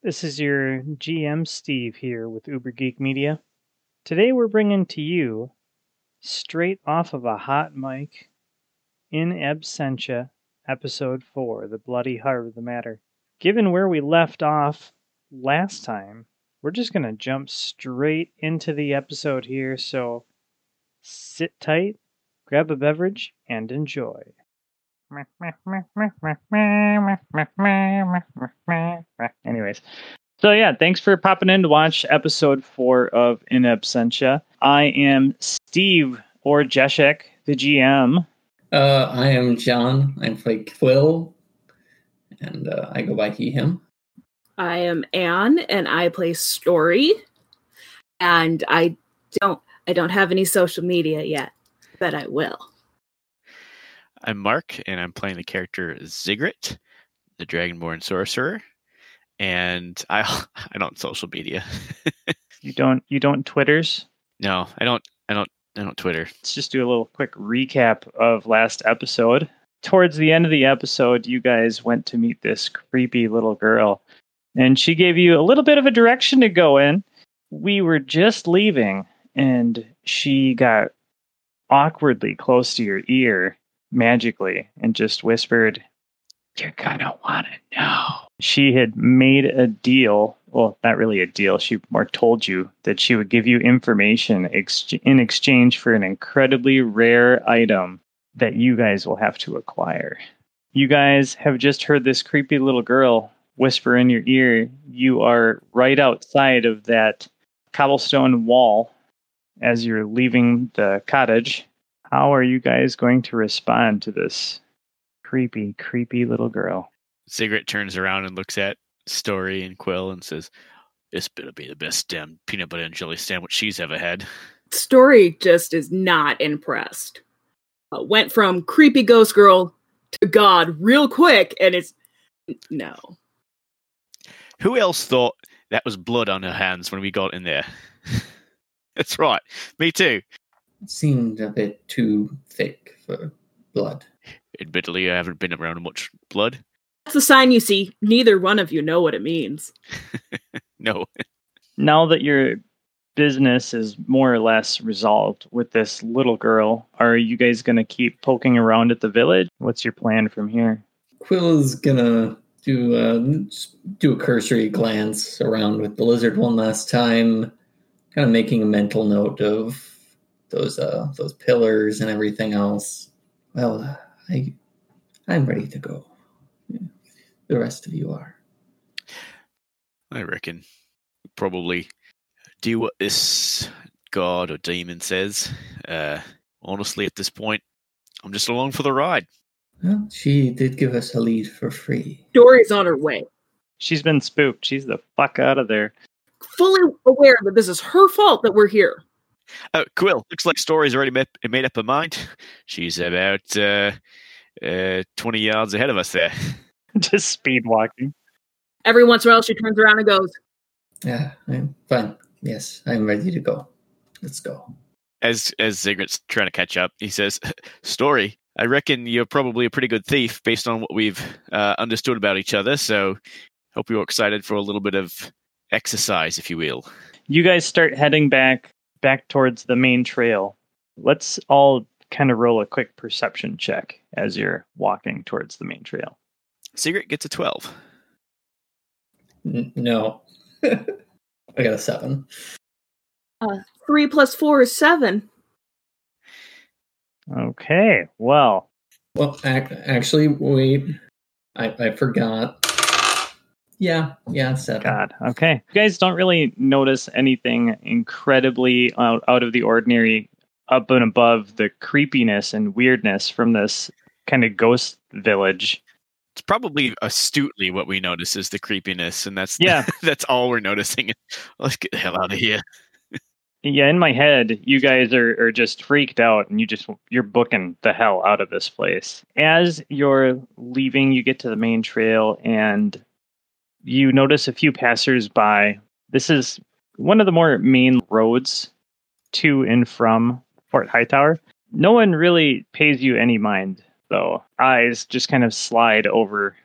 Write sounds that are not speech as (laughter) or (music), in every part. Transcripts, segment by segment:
This is your GM Steve here with Uber Geek Media. Today we're bringing to you, straight off of a hot mic, in absentia, episode 4, The Bloody Heart of the Matter. Given where we left off last time, we're just going to jump straight into the episode here, so sit tight, grab a beverage, and enjoy. (laughs) Anyways, so yeah, thanks for popping in to watch episode four of In Absentia. I am Steve or Jeshek, the GM. Uh, I am John. I play Quill, and uh, I go by he, him. I am Anne, and I play Story. And I don't, I don't have any social media yet, but I will. I'm Mark, and I'm playing the character Ziggurat, the Dragonborn sorcerer. And I (laughs) I don't social media. (laughs) You don't you don't Twitters? no, I don't. I don't. I don't Twitter. Let's just do a little quick recap of last episode. Towards the end of the episode, you guys went to meet this creepy little girl, and she gave you a little bit of a direction to go in. We were just leaving, and she got awkwardly close to your ear magically and just whispered, You're gonna wanna know. She had made a deal. Well, not really a deal. She more told you that she would give you information ex- in exchange for an incredibly rare item that you guys will have to acquire. You guys have just heard this creepy little girl whisper in your ear. You are right outside of that cobblestone wall as you're leaving the cottage. How are you guys going to respond to this creepy, creepy little girl? Ziggurat turns around and looks at Story and Quill and says, "This better be the best damn peanut butter and jelly sandwich she's ever had." Story just is not impressed. Uh, went from creepy ghost girl to God real quick, and it's no. Who else thought that was blood on her hands when we got in there? (laughs) That's right, me too. It seemed a bit too thick for blood. Admittedly, I haven't been around much blood. That's the sign you see. Neither one of you know what it means. (laughs) No, Now that your business is more or less resolved with this little girl, are you guys going to keep poking around at the village? What's your plan from here? Quill is gonna do uh, just do a cursory glance around with the lizard one last time, kind of making a mental note of those uh, those pillars and everything else. Well, uh, I I'm ready to go. Yeah. The rest of you are. I reckon probably do what this god or demon says. Uh, honestly, at this point, I'm just along for the ride. Well, she did give us a lead for free. Dory's on her way. She's been spooked. She's the fuck out of there. Fully aware that this is her fault that we're here. Oh, Quill, looks like Story's already made, made up her mind. (laughs) She's about uh, uh, 20 yards ahead of us there. (laughs) Just speed walking. Every once in a while, she turns around and goes, Yeah, I'm fine. Yes, I'm ready to go. Let's go. As as Ziggurat's trying to catch up, he says, (laughs) "Story, I reckon you're probably a pretty good thief based on what we've uh, understood about each other. So, hope you're excited for a little bit of exercise, if you will." You guys start heading back back towards the main trail. Let's all kind of roll a quick perception check as you're walking towards the main trail. Ziggurat gets a twelve. N- no. (laughs) I got a seven. Uh, three plus four is seven. Okay, well, Well, ac- actually, wait. I, I forgot. Yeah, yeah, seven. God. Okay. You guys don't really notice anything incredibly out, out of the ordinary up and above the creepiness and weirdness from this kind of ghost village. It's probably astutely what we notice is the creepiness, and that's Yeah. (laughs) that's all we're noticing. (laughs) Let's get the hell out of here. (laughs) Yeah, in my head, you guys are, are just freaked out and you just you're booking the hell out of this place. As you're leaving, you get to the main trail and you notice a few passersby. This is one of the more main roads to and from Fort Hightower. No one really pays you any mind though. Eyes just kind of slide over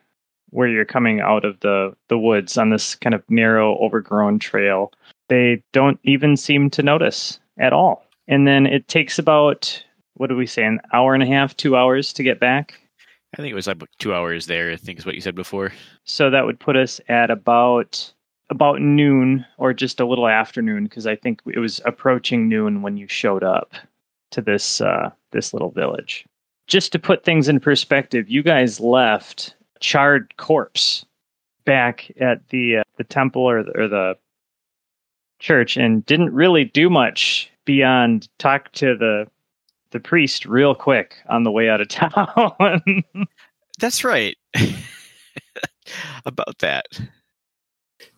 where you're coming out of the the woods on this kind of narrow, overgrown trail. They don't even seem to notice at all. And then it takes about what do we say, an hour and a half, two hours to get back. I think it was like two hours there. I think is what you said before. So that would put us at about about noon or just a little afternoon because I think it was approaching noon when you showed up to this uh, this little village. Just to put things in perspective, you guys left charred corpse back at the uh, the temple or the, or the church and didn't really do much beyond talk to the the priest real quick on the way out of (laughs) town. That's right. (laughs) About that.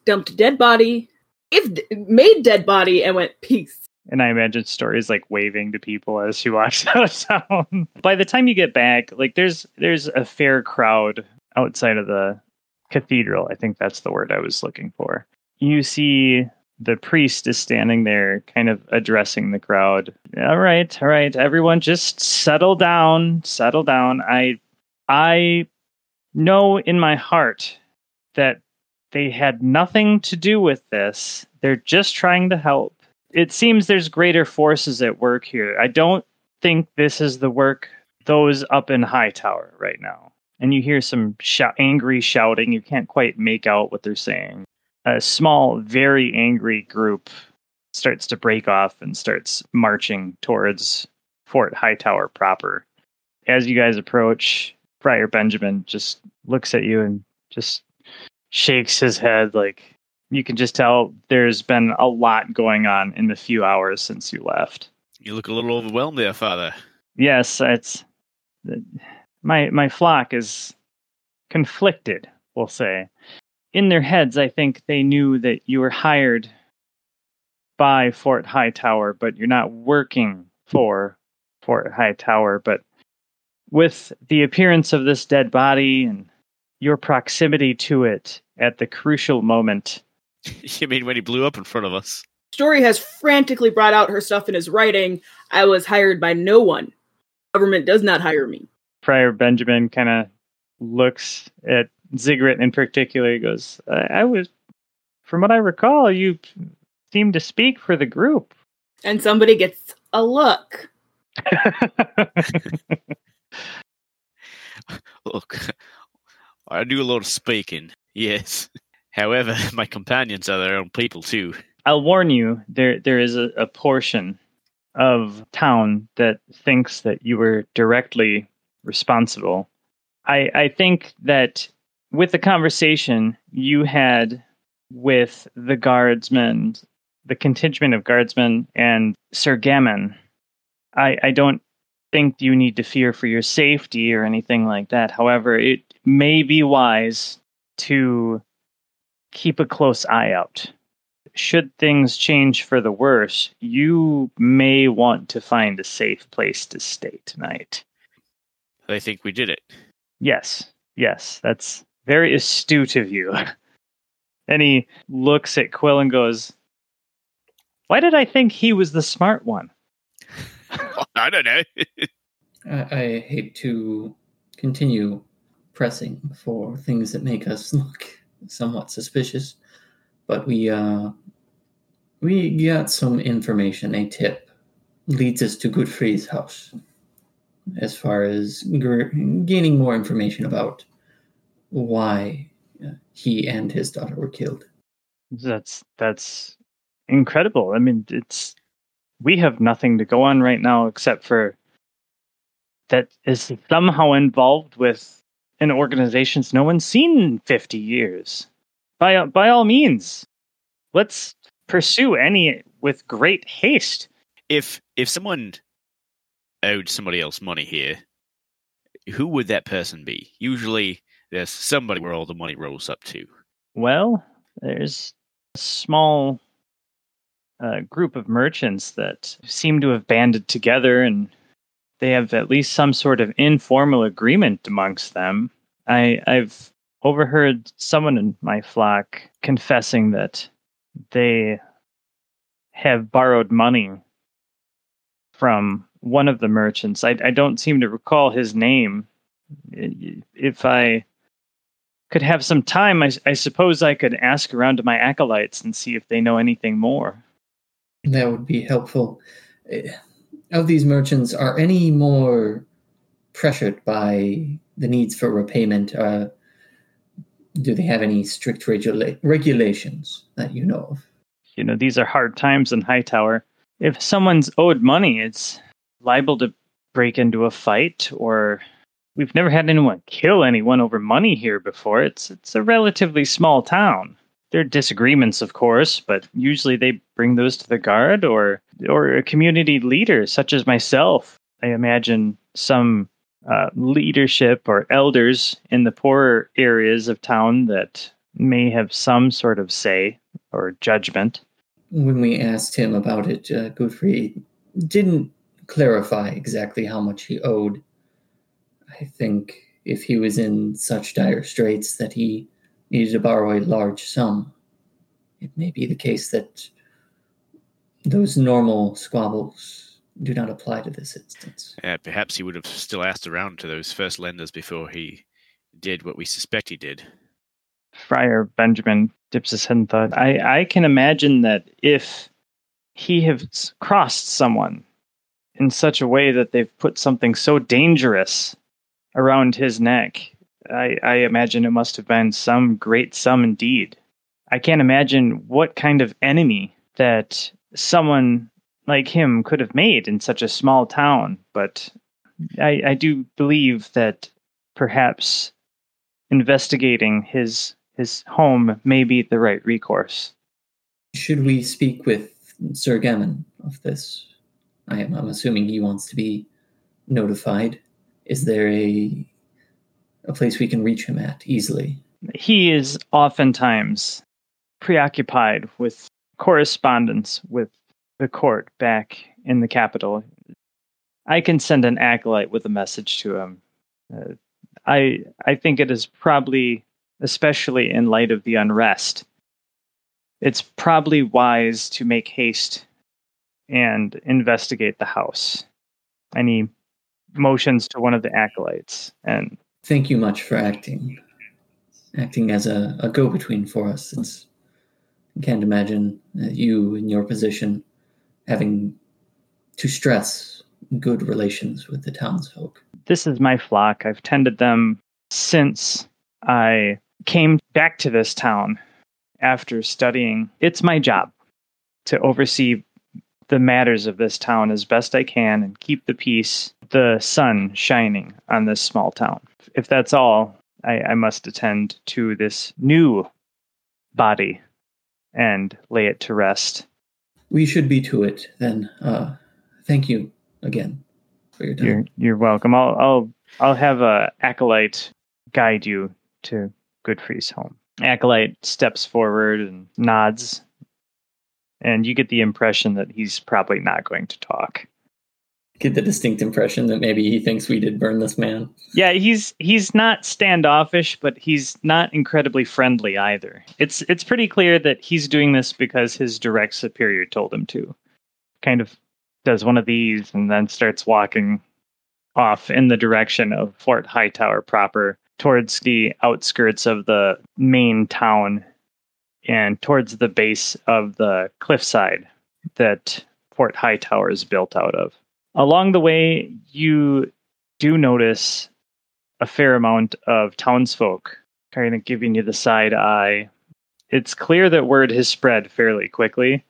Dumped dead body, if made dead body, and went peace. And I imagine Story's like waving to people as she walks (laughs) out of town. By the time you get back, like there's there's a fair crowd outside of the cathedral. I think that's the word I was looking for. You see the priest is standing there kind of addressing the crowd. All right, all right, everyone just settle down, settle down. I I know in my heart that they had nothing to do with this. They're just trying to help. It seems there's greater forces at work here. I don't think this is the work those up in Hightower right now. And you hear some sh- angry shouting. You can't quite make out what they're saying a small, very angry group starts to break off and starts marching towards Fort Hightower proper. As you guys approach, Friar Benjamin just looks at you and just shakes his head like you can just tell there's been a lot going on in the few hours since you left. You look a little overwhelmed there, Father. Yes, it's my my flock is conflicted, we'll say in their heads, I think they knew that you were hired by Fort Hightower, but you're not working for Fort Hightower. But with the appearance of this dead body and your proximity to it at the crucial moment. (laughs) you mean when he blew up in front of us? Story has frantically brought out her stuff in his writing. I was hired by no one. Government does not hire me. Friar Benjamin kind of looks at Ziggurat in particular he goes, I, I was, from what I recall, you seem to speak for the group. And somebody gets a look. (laughs) look, I do a lot of speaking, yes. However, (laughs) my companions are their own people too. I'll warn you, there there is a, a portion of town that thinks that you were directly responsible. I, I think that with the conversation you had with the guardsmen, the contingent of guardsmen, and Sir Gammon, I, I don't think you need to fear for your safety or anything like that. However, it may be wise to keep a close eye out. Should things change for the worse, you may want to find a safe place to stay tonight. I think we did it. Yes, yes, that's very astute of you. (laughs) and he looks at Quill and goes, Why did I think he was the smart one? (laughs) I don't know. I, I hate to continue pressing for things that make us (laughs) look somewhat suspicious, but we uh, we got some information. A tip leads us to Godfrey's house. As far as g- gaining more information about why uh, he and his daughter were killed. That's that's incredible. I mean, it's we have nothing to go on right now except for that is somehow involved with an organization no one's seen in 50 years. By by all means, let's pursue any with great haste. If if someone owed somebody else money here, who would that person be? Usually there's somebody where all the money rolls up to. Well, there's a small uh, group of merchants that seem to have banded together and they have at least some sort of informal agreement amongst them. I, I've overheard someone in my flock confessing that they have borrowed money from one of the merchants. I, I don't seem to recall his name. If I could have some time, I, I suppose I could ask around to my acolytes and see if they know anything more. That would be helpful. Eh, Of these merchants, are any more pressured by the needs for repayment? Uh, do they have any strict regula- regulations that you know of? You know, these are hard times in Hightower. If someone's owed money, it's liable to break into a fight or we've never had anyone kill anyone over money here before. It's it's a relatively small town. There are disagreements, of course, but usually they bring those to the guard or or a community leader such as myself. I imagine some uh, leadership or elders in the poorer areas of town that may have some sort of say or judgment. When we asked him about it, uh, Godfrey didn't clarify exactly how much he owed. I think if he was in such dire straits that he needed to borrow a large sum, it may be the case that those normal squabbles do not apply to this instance. Uh, perhaps he would have still asked around to those first lenders before he did what we suspect he did. Friar Benjamin dips his head in thought. I, I can imagine that if he has crossed someone in such a way that they've put something so dangerous around his neck, I, I imagine it must have been some great sum indeed. I can't imagine what kind of enemy that someone like him could have made in such a small town, but I, I do believe that perhaps investigating his his home may be the right recourse. Should we speak with Sir Gammon of this? I am, I'm assuming he wants to be notified. Is there a a place we can reach him at easily? He is oftentimes preoccupied with correspondence with the court back in the capital. I can send an acolyte with a message to him. Uh, I I think it is probably, especially in light of the unrest, it's probably wise to make haste and investigate the house. Any motions to one of the acolytes and Thank you much for acting, acting as a, a go-between for us. It's, I can't imagine you in your position having to stress good relations with the townsfolk. this is my flock. I've tended them since I came back to this town after studying. It's my job to oversee the matters of this town as best I can and keep the peace, the sun shining on this small town. If that's all, I, I must attend to this new body and lay it to rest. We should be to it then. Uh, thank you again for your time. You're you're welcome. I'll I'll I'll have a acolyte guide you to Godfrey's home. Acolyte steps forward and nods, and you get the impression that he's probably not going to talk. Get the distinct impression that maybe he thinks we did burn this man. Yeah, he's he's not standoffish, but he's not incredibly friendly either. It's it's pretty clear that he's doing this because his direct superior told him to. Kind of does one of these and then starts walking off in the direction of Fort Hightower proper, towards the outskirts of the main town and towards the base of the cliffside that Fort Hightower is built out of. Along the way, you do notice a fair amount of townsfolk kind of giving you the side eye. It's clear that word has spread fairly quickly.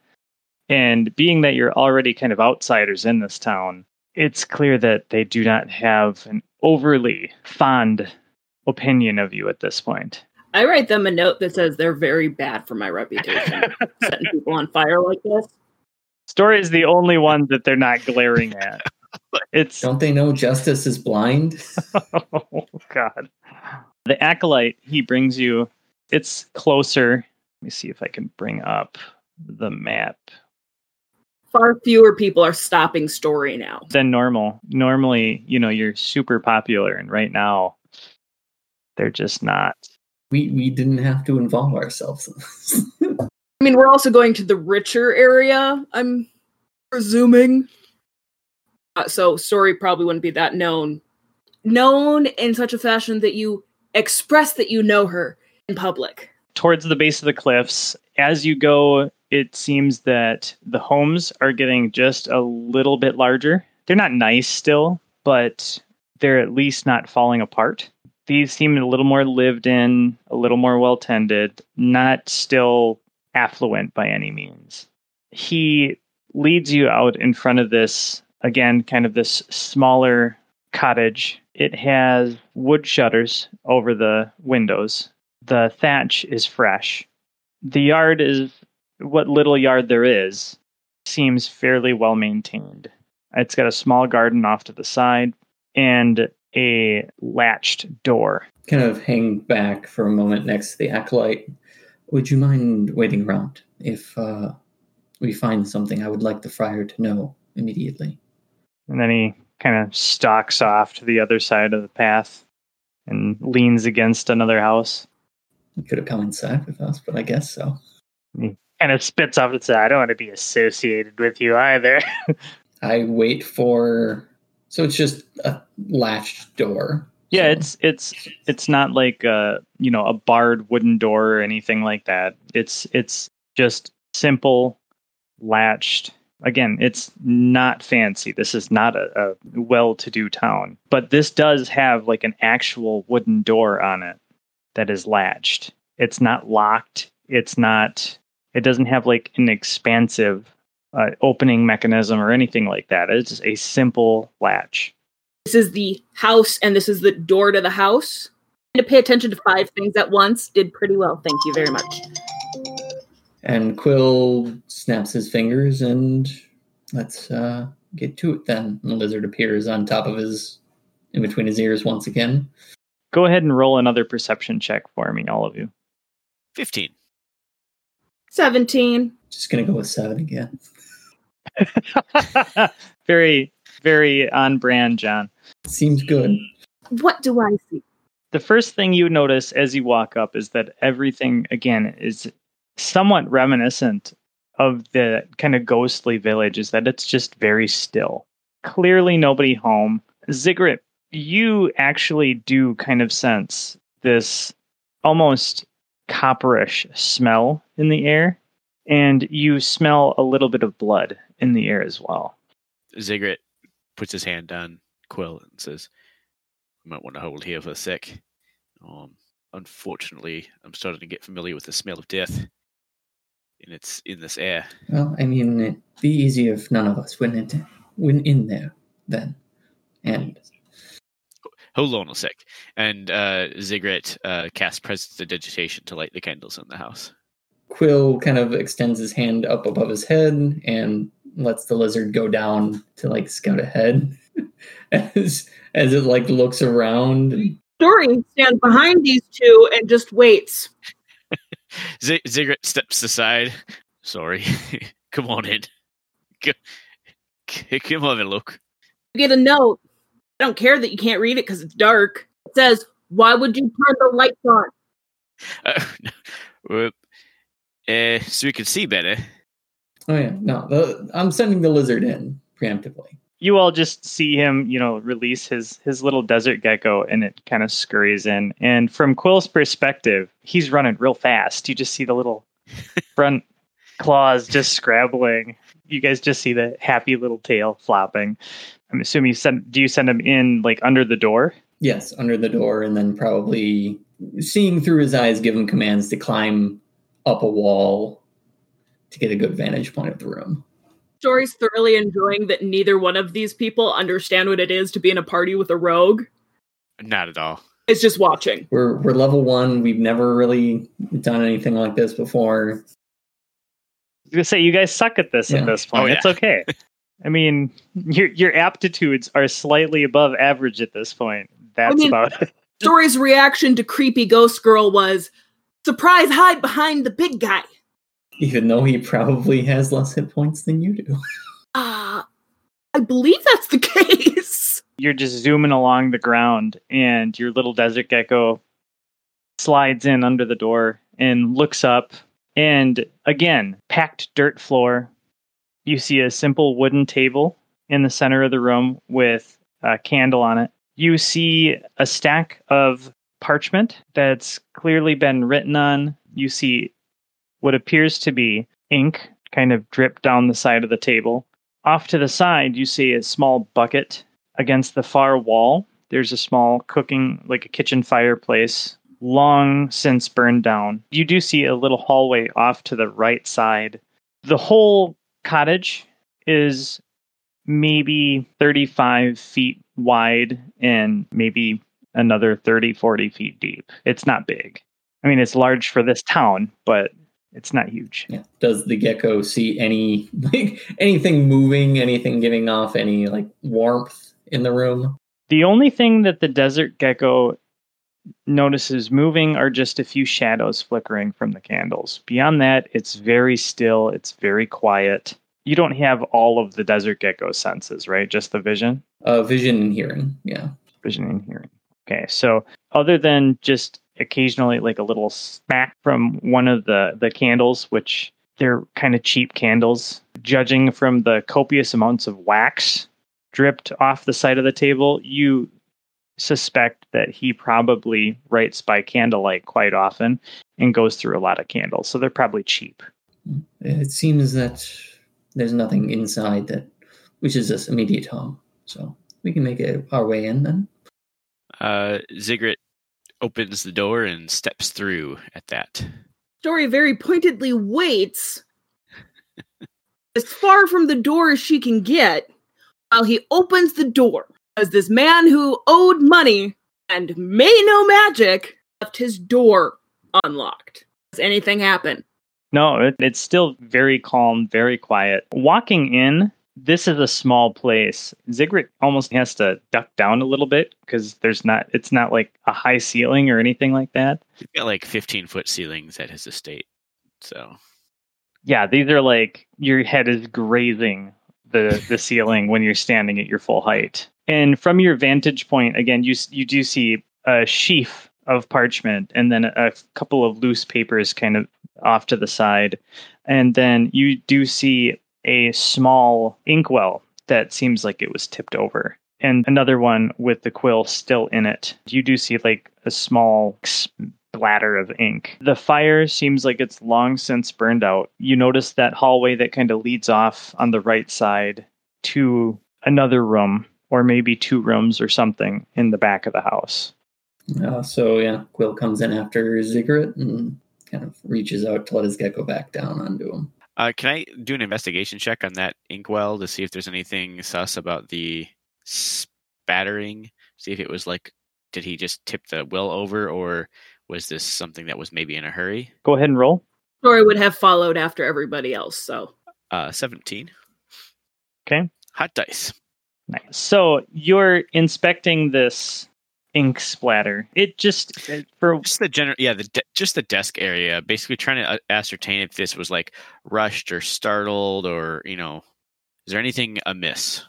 And being that you're already kind of outsiders in this town, it's clear that they do not have an overly fond opinion of you at this point. I write them a note that says they're very bad for my reputation, (laughs) setting people on fire like this. Story is the only one that they're not glaring at. It's Don't they know justice is blind? (laughs) oh god. The acolyte he brings you, it's closer. Let me see if I can bring up the map Far fewer people are stopping story now. than normal. Normally, you know, you're super popular, and right now, they're just not. We we didn't have to involve ourselves in this. (laughs) I mean, we're also going to the richer area, I'm presuming. Uh, so, story probably wouldn't be that known. Known in such a fashion that you express that you know her in public. towards the base of the cliffs. As you go, it seems that the homes are getting just a little bit larger. They're not nice still, but they're at least not falling apart. These seem a little more lived in, a little more well tended, not still affluent by any means. He leads you out in front of this, again, kind of this smaller cottage. It has wood shutters over the windows the thatch is fresh. The yard is what little yard there is, seems fairly well maintained. It's got a small garden off to the side and a latched door. Kind of hang back for a moment next to the acolyte. Would you mind waiting around? If uh, we find something, I would like the friar to know immediately. And then he kind of stalks off to the other side of the path and leans against another house. He could have come inside with us, but I guess so. He Kind of spits off and says, I don't want to be associated with you either. (laughs) I wait for. So it's just a latched door. Yeah, it's it's it's not like a you know a barred wooden door or anything like that. It's it's just simple, latched. Again, it's not fancy. This is not a, a well-to-do town, but this does have like an actual wooden door on it that is latched. It's not locked. It's not. It doesn't have like an expansive uh, opening mechanism or anything like that. It's a simple latch. This is the house, and this is the door to the house. And to pay attention to five things at once did pretty well. Thank you very much. And Quill snaps his fingers and let's uh, get to it then. And the lizard appears on top of his, in between his ears once again. Go ahead and roll another perception check for me, all of you. 15. 17. Just gonna go with seven again. (laughs) very, very on brand, John. Seems good. What do I see? The first thing you notice as you walk up is that everything, again, is somewhat reminiscent of the kind of ghostly village, is that it's just very still. Clearly, nobody home. Ziggurat, you actually do kind of sense this almost copperish smell in the air, and you smell a little bit of blood in the air as well. Ziggurat puts his hand on Quill and says, I might want to hold here for a sec. Um, unfortunately, I'm starting to get familiar with the smell of death. And it's in this air. Well, I mean, it'd be easier if none of us went in, went in there then. And Hold on a sec. And uh, Ziggurat uh, casts Prestidigitation to light the candles in the house. Quill kind of extends his hand up above his head and lets the lizard go down to like scout ahead (laughs) as as it like looks around and Story stands behind these two and just waits. (laughs) Z- Ziggurat steps aside. Sorry. (laughs) Come on in. G- c- Come on and look. You get a note. I don't care that you can't read it because it's dark. It says, Why would you turn the lights on? Uh, well, uh, so we can see better. Oh yeah no the, i'm sending the lizard in preemptively you all just see him, you know, release his his little desert gecko, and it kind of scurries in. And from Quill's perspective, he's running real fast. You just see the little (laughs) front claws just scrabbling. You guys just see the happy little tail flopping. I'm assuming you send. Do you send him in like under the door? yes under the door and then probably seeing through his eyes give him commands to climb up a wall to get a good vantage point of the room Story's thoroughly enjoying that neither one of these people understand what it is to be in a party with a rogue. Not at all. It's just watching. we're we're level one we've never really done anything like this before I was gonna say you guys suck at this Yeah. at this oh, point. Oh, yeah. It's okay. (laughs) I mean, your your aptitudes are slightly above average at this point. That's mean- about it. Story's reaction to creepy ghost girl was surprise hide behind the big guy. Even though he probably has less hit points than you do Uh I believe that's the (laughs) case. you're just zooming along the ground and your little desert gecko slides in under the door and looks up and again packed dirt floor you see a simple wooden table in the center of the room with a candle on it you see a stack of parchment that's clearly been written on. You see what appears to be ink kind of drip down the side of the table. Off to the side, you see a small bucket against the far wall. There's a small cooking, like a kitchen fireplace, long since burned down. You do see a little hallway off to the right side. The whole cottage is maybe 35 feet wide and maybe another 30, 40 feet deep. It's not big. I mean, it's large for this town, but it's not huge. Yeah. Does the gecko see any like (laughs) anything moving, anything giving off any like warmth in the room? The only thing that the desert gecko notices moving are just a few shadows flickering from the candles. Beyond that, it's very still, it's very quiet. You don't have all of the desert gecko senses, right? Just the vision? Uh vision and hearing. Yeah. Vision and hearing. Okay, so other than just occasionally like a little smack from one of the the candles, which they're kind of cheap candles, judging from the copious amounts of wax dripped off the side of the table, you suspect that he probably writes by candlelight quite often and goes through a lot of candles. So they're probably cheap. It seems that there's nothing inside that wishes us immediate harm. So we can make it our way in then. Uh, Ziggurat opens the door and steps through at that. Story very pointedly waits as far from the door as she can get while he opens the door. As this man who owed money and may know magic left his door unlocked. Does anything happen? No, it, it's still very calm, very quiet. Walking in, this is a small place. Ziggurat almost has to duck down a little bit because there's not it's not like a high ceiling or anything like that. He's got like 15 foot ceilings at his estate. So Yeah, these are like your head is grazing the the ceiling when you're standing at your full height. And from your vantage point, again, you you do see a sheaf of parchment and then a couple of loose papers kind of off to the side. And then you do see a small inkwell that seems like it was tipped over. And another one with the quill still in it. You do see like a small splatter of ink. The fire seems like it's long since burned out. You notice that hallway that kind of leads off on the right side to another room, or maybe two rooms or something in the back of the house. Uh, so yeah, Quill comes in after Ziggurat and kind of reaches out to let his gecko back down onto him. Uh, can I do an investigation check on that inkwell to see if there's anything sus about the spattering? See if it was like, did he just tip the well over, or was this something that was maybe in a hurry? Go ahead and roll. Story would have followed after everybody else, so Uh, 17. Okay. Hot dice. Nice. So you're inspecting this ink splatter. It just it- for Just the general, yeah, the de- just the desk area. Basically, trying to uh, ascertain if this was like rushed or startled, or you know, is there anything amiss?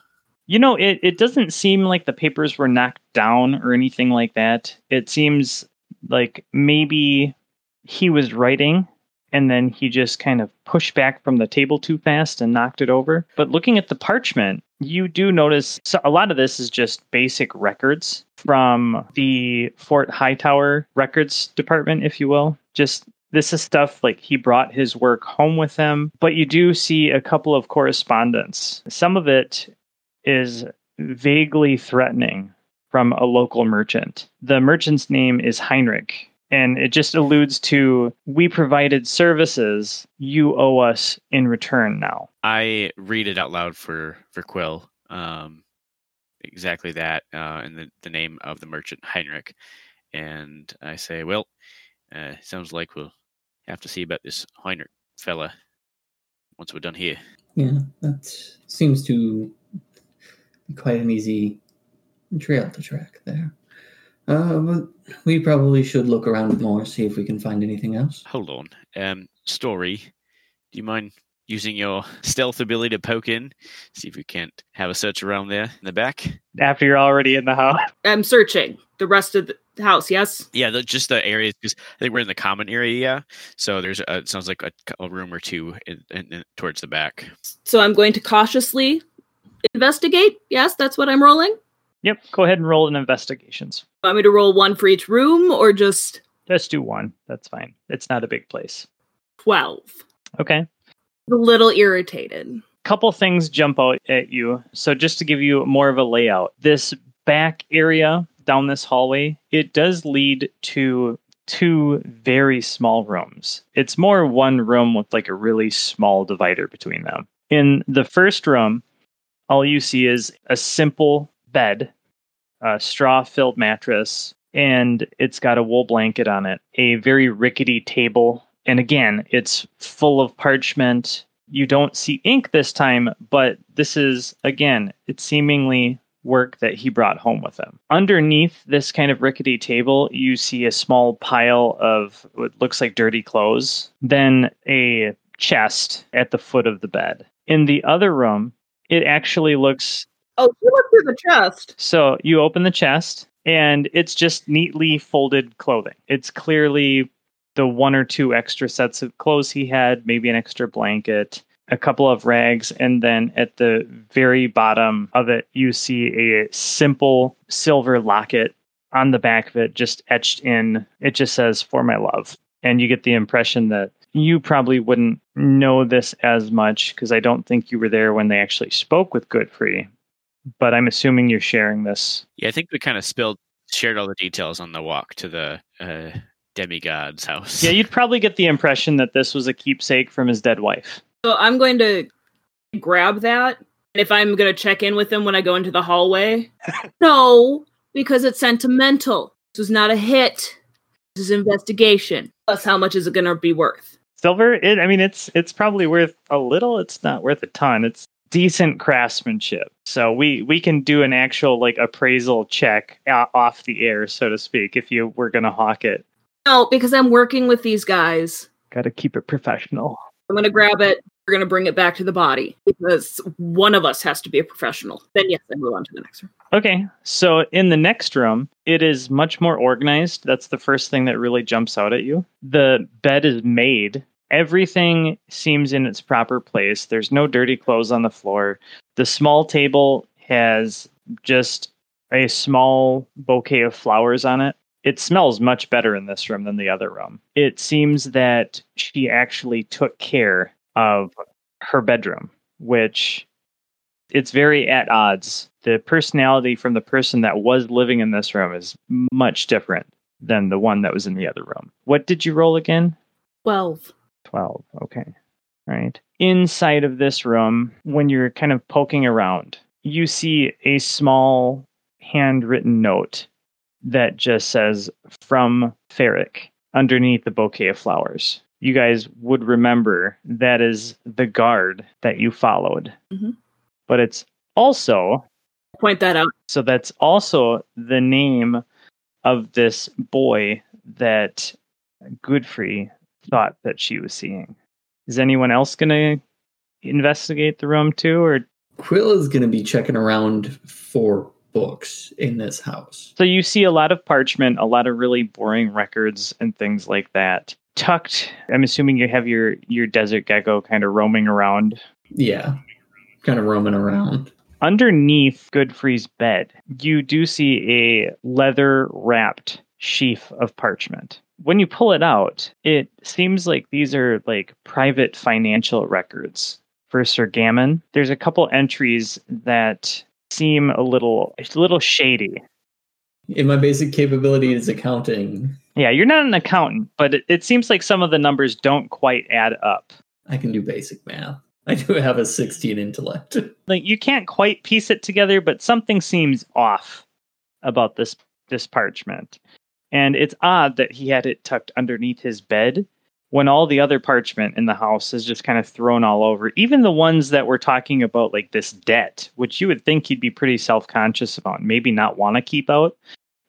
You know, it, it doesn't seem like the papers were knocked down or anything like that. It seems like maybe he was writing and then he just kind of pushed back from the table too fast and knocked it over. But looking at the parchment, you do notice a lot of this is just basic records from the Fort Hightower records department, if you will. Just this is stuff like he brought his work home with him, but you do see a couple of correspondence. Some of it is vaguely threatening from a local merchant. The merchant's name is Heinrich, and it just alludes to we provided services, you owe us in return now. I read it out loud for for Quill. Um, exactly that, uh, and the the name of the merchant Heinrich, and I say, well, uh, sounds like we'll have to see about this Heinrich fella once we're done here. Yeah, that seems to be quite an easy trail to track there. Uh, but we probably should look around more, see if we can find anything else. Hold on, um, story. Do you mind using your stealth ability to poke in, see if we can't have a search around there in the back? After you're already in the house. (laughs) I'm searching the rest of the house. Yes. Yeah, the, just the areas because I think we're in the common area. Yeah, so there's a, it sounds like a, a room or two in, in, in, towards the back. So I'm going to cautiously investigate. Yes, that's what I'm rolling. Yep. Go ahead and roll an investigations. Want me to roll one for each room or just Just do one. That's fine. It's not a big place. 12? Okay. A little irritated. couple things jump out at you. So just to give you more of a layout, this back area down this hallway, it does lead to two very small rooms. It's more one room with like a really small divider between them. In the first room, all you see is a simple bed, a straw filled mattress, and it's got a wool blanket on it, a very rickety table. And again, it's full of parchment. You don't see ink this time, but this is, again, it's seemingly work that he brought home with him. Underneath this kind of rickety table, you see a small pile of what looks like dirty clothes, then a chest at the foot of the bed. In the other room, it actually looks Oh, you look through the chest. so you open the chest and it's just neatly folded clothing. It's clearly the one or two extra sets of clothes he had, maybe an extra blanket, a couple of rags, and then at the very bottom of it, you see a simple silver locket on the back of it, just etched in. It just says, For my love. And you get the impression that you probably wouldn't know this as much because I don't think you were there when they actually spoke with Godfrey. But I'm assuming you're sharing this Yeah, I think we kind of spilled, shared all the details on the walk to the uh, demigod's house. Yeah, you'd probably get the impression that this was a keepsake from his dead wife. So I'm going to grab that. And if I'm going to check in with him when I go into the hallway, (laughs) no, because it's sentimental. This was not a hit. This is investigation. Plus, how much is it going to be worth? Silver, it, I mean, it's it's probably worth a little. It's not worth a ton. It's decent craftsmanship. So we we can do an actual like appraisal check o- off the air, so to speak, if you were gonna hawk it. No, because I'm working with these guys. Got to keep it professional. I'm going to grab it. We're going to bring it back to the body because one of us has to be a professional. Then, yes, I move on to the next room. Okay, so in the next room, it is much more organized. That's the first thing that really jumps out at you. The bed is made. Everything seems in its proper place. There's no dirty clothes on the floor. The small table has just a small bouquet of flowers on it. It smells much better in this room than the other room. It seems that she actually took care of her bedroom, which it's very at odds. The personality from the person that was living in this room is much different than the one that was in the other room. What did you roll again? 12. 12. Okay. All right. Inside of this room, when you're kind of poking around, you see a small handwritten note that just says from Ferric underneath the bouquet of flowers. You guys would remember that is the guard that you followed. Mhm. But it's also Point that out. so that's also the name of this boy that Godfrey thought that she was seeing. Is anyone else going to investigate the room too, or Quill is going to be checking around for books in this house. so you see a lot of parchment, a lot of really boring records and things like that. Tucked, I'm assuming you have your your desert gecko kind of roaming around Yeah, kind of roaming around. underneath Godfrey's bed, you do see a leather wrapped sheaf of parchment. When you pull it out, it seems like these are like private financial records for Sir Gammon. There's a couple entries that seem a little a little shady. In my basic capability is accounting. Yeah, you're not an accountant, but it, it seems like some of the numbers don't quite add up. I can do basic math. I do have a 16 intellect. (laughs) like you can't quite piece it together, but something seems off about this this parchment. And it's odd that he had it tucked underneath his bed when all the other parchment in the house is just kind of thrown all over. Even the ones that we're talking about, like this debt, which you would think he'd be pretty self conscious about, maybe not want to keep out.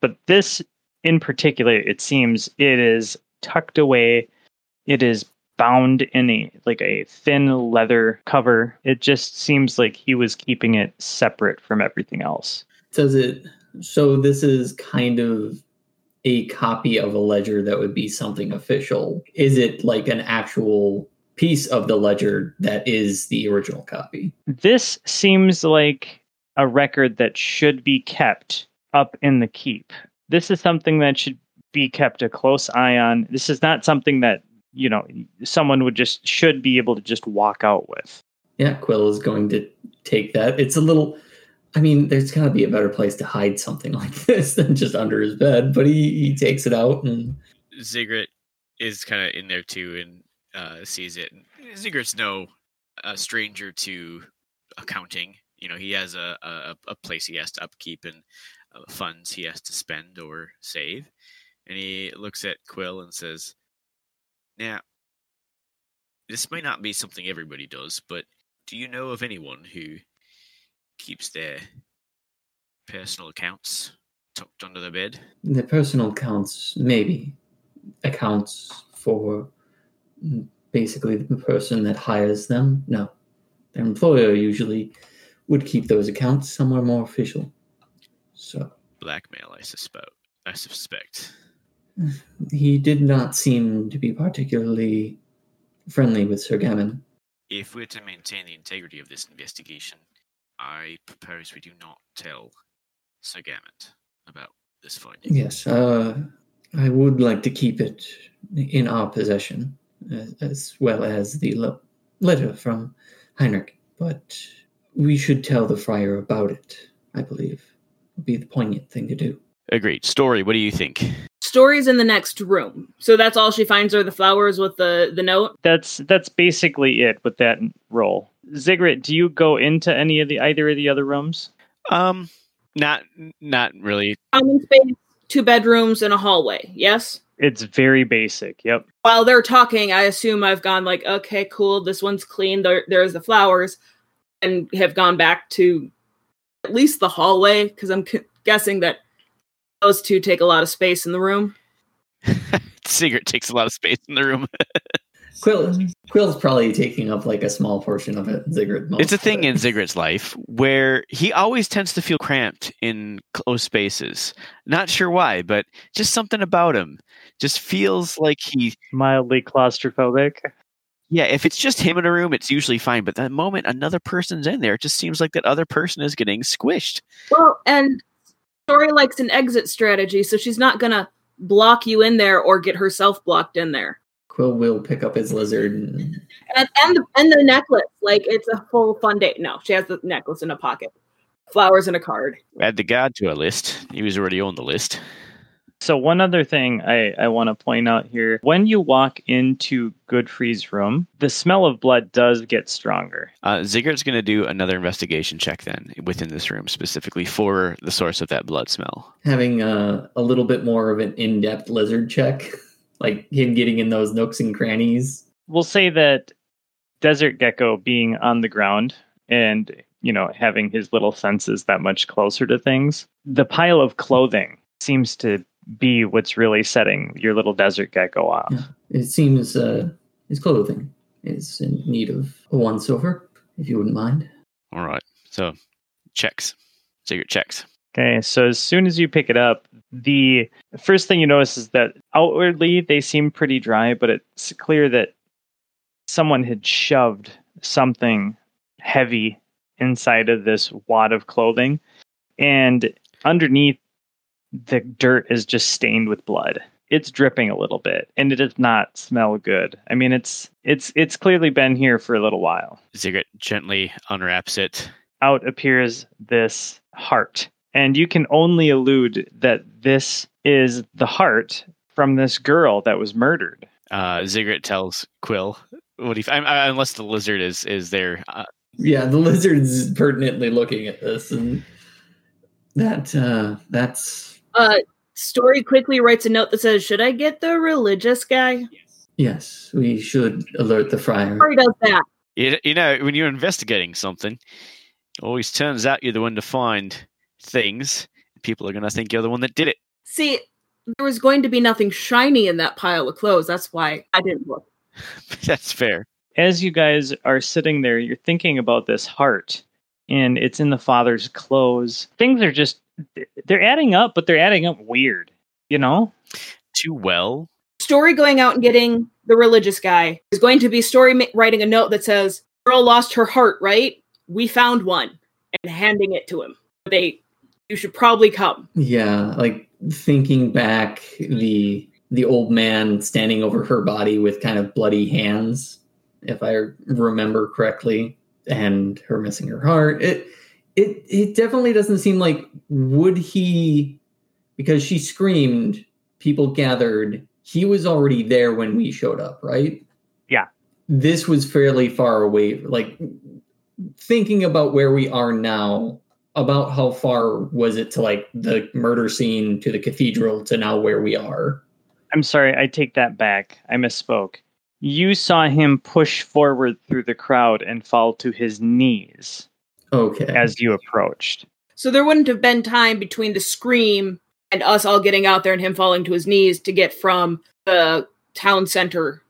But this in particular, it seems it is tucked away. It is bound in a like a thin leather cover. It just seems like he was keeping it separate from everything else. Does it? So this is kind of a copy of a ledger that would be something official. Is it like an actual piece of the ledger that is the original copy? This seems like a record that should be kept up in the keep. This is something that should be kept a close eye on. This is not something that, you know, someone would just should be able to just walk out with. Yeah, Quill is going to take that. It's a little. I mean, there's got to be a better place to hide something (laughs) like this than just under his bed. But he, he takes it out and Ziggurat is kind of in there too and uh, sees it. Ziggurat's no uh, stranger to accounting. You know, he has a, a, a place he has to upkeep and uh, funds he has to spend or save. And he looks at Quill and says, Now, this might not be something everybody does, but do you know of anyone who keeps their personal accounts tucked under the bed? the personal accounts maybe accounts for basically the person that hires them. No, their employer usually would keep those accounts somewhere more official. So Blackmail, I suspect. I suspect. (sighs) he did not seem to be particularly friendly with Sir Gammon. If we're to maintain the integrity of this investigation, I propose we do not tell Sir Gammon about this finding. Yes, uh, I would like to keep it in our possession, as, as well as the le- letter from Heinrich. But we should tell the friar about it. I believe would be the poignant thing to do. Agreed. Story, what do you think? Story's in the next room. So that's all she finds are the flowers with the, the note. That's that's basically it with that roll. Ziggurat, do you go into any of the either of the other rooms? Um, not not really. Common space, two bedrooms, and a hallway. Yes? It's very basic. Yep. While they're talking, I assume I've gone like, okay, cool, this one's clean. There, there's the flowers, and have gone back to at least the hallway because I'm c- guessing that those two take a lot of space in the room. (laughs) Sigurd takes a lot of space in the room. (laughs) Quill Quill's probably taking up like a small portion of it. Ziggurat most it's a thing it. in Ziggurat's life where he always tends to feel cramped in close spaces. Not sure why, but just something about him just feels like he. Mildly claustrophobic. Yeah, if it's just him in a room, it's usually fine. But the moment another person's in there, it just seems like that other person is getting squished. Well, and Story likes an exit strategy, so she's not gonna block you in there or get herself blocked in there. Quill will pick up his lizard and And and the, and the necklace, like it's a full fun day. No, she has the necklace in a pocket, flowers and a card. Add the god to a list. He was already on the list. So one other thing I, I want to point out here: when you walk into Godfrey's room, the smell of blood does get stronger. Uh, Ziggurat's going to do another investigation check then within this room, specifically for the source of that blood smell. having a, a little bit more of an in-depth lizard check, (laughs) like him getting in those nooks and crannies. We'll say that Desert Gecko being on the ground and you know having his little senses that much closer to things, the pile of clothing seems to be what's really setting your little Desert Gecko off. Yeah. It seems uh, his clothing is in need of a once-over, if you wouldn't mind. All right. So checks. Ziggurat checks. Okay, so as soon as you pick it up, the first thing you notice is that outwardly they seem pretty dry, but it's clear that someone had shoved something heavy inside of this wad of clothing, and underneath the dirt is just stained with blood. It's dripping a little bit, and it does not smell good. I mean, it's it's it's clearly been here for a little while Ziggurat gently unwraps it. out appears this heart. And you can only allude that this is the heart from this girl that was murdered. Uh, Ziggurat tells Quill, "What do you? I, I, unless the lizard is is there." Uh, Yeah, the (laughs) lizard's pertinently looking at this, and that uh, that's Uh, Story quickly writes a note that says, "Should I get the religious guy?" yes, we should alert the friar. Story does that. you, you know, when you're investigating something, it always turns out you're the one to find things. People are going to think you're the one that did it. See, there was going to be nothing shiny in that pile of clothes. That's why I didn't look. (laughs) That's fair. As you guys are sitting there, you're thinking about this heart, and it's in the father's clothes. Things are just, they're adding up, but they're adding up weird, you know? Too well. Story going out and getting the religious guy is going to be Story ma- writing a note that says, "Girl lost her heart, right? We found one. and handing it to him. They, you should probably come. Yeah, like thinking back, the the old man standing over her body with kind of bloody hands, if I remember correctly, and her missing her heart. It it it definitely doesn't seem like would he because she screamed, people gathered. He was already there when we showed up, right? Yeah. This was fairly far away. Like thinking about where we are now, about how far was it to like the murder scene to the cathedral to now where we are? I'm sorry, I take that back. I misspoke. You saw him push forward through the crowd and fall to his knees Okay. as you approached. So there wouldn't have been time between the scream and us all getting out there and him falling to his knees to get from the town center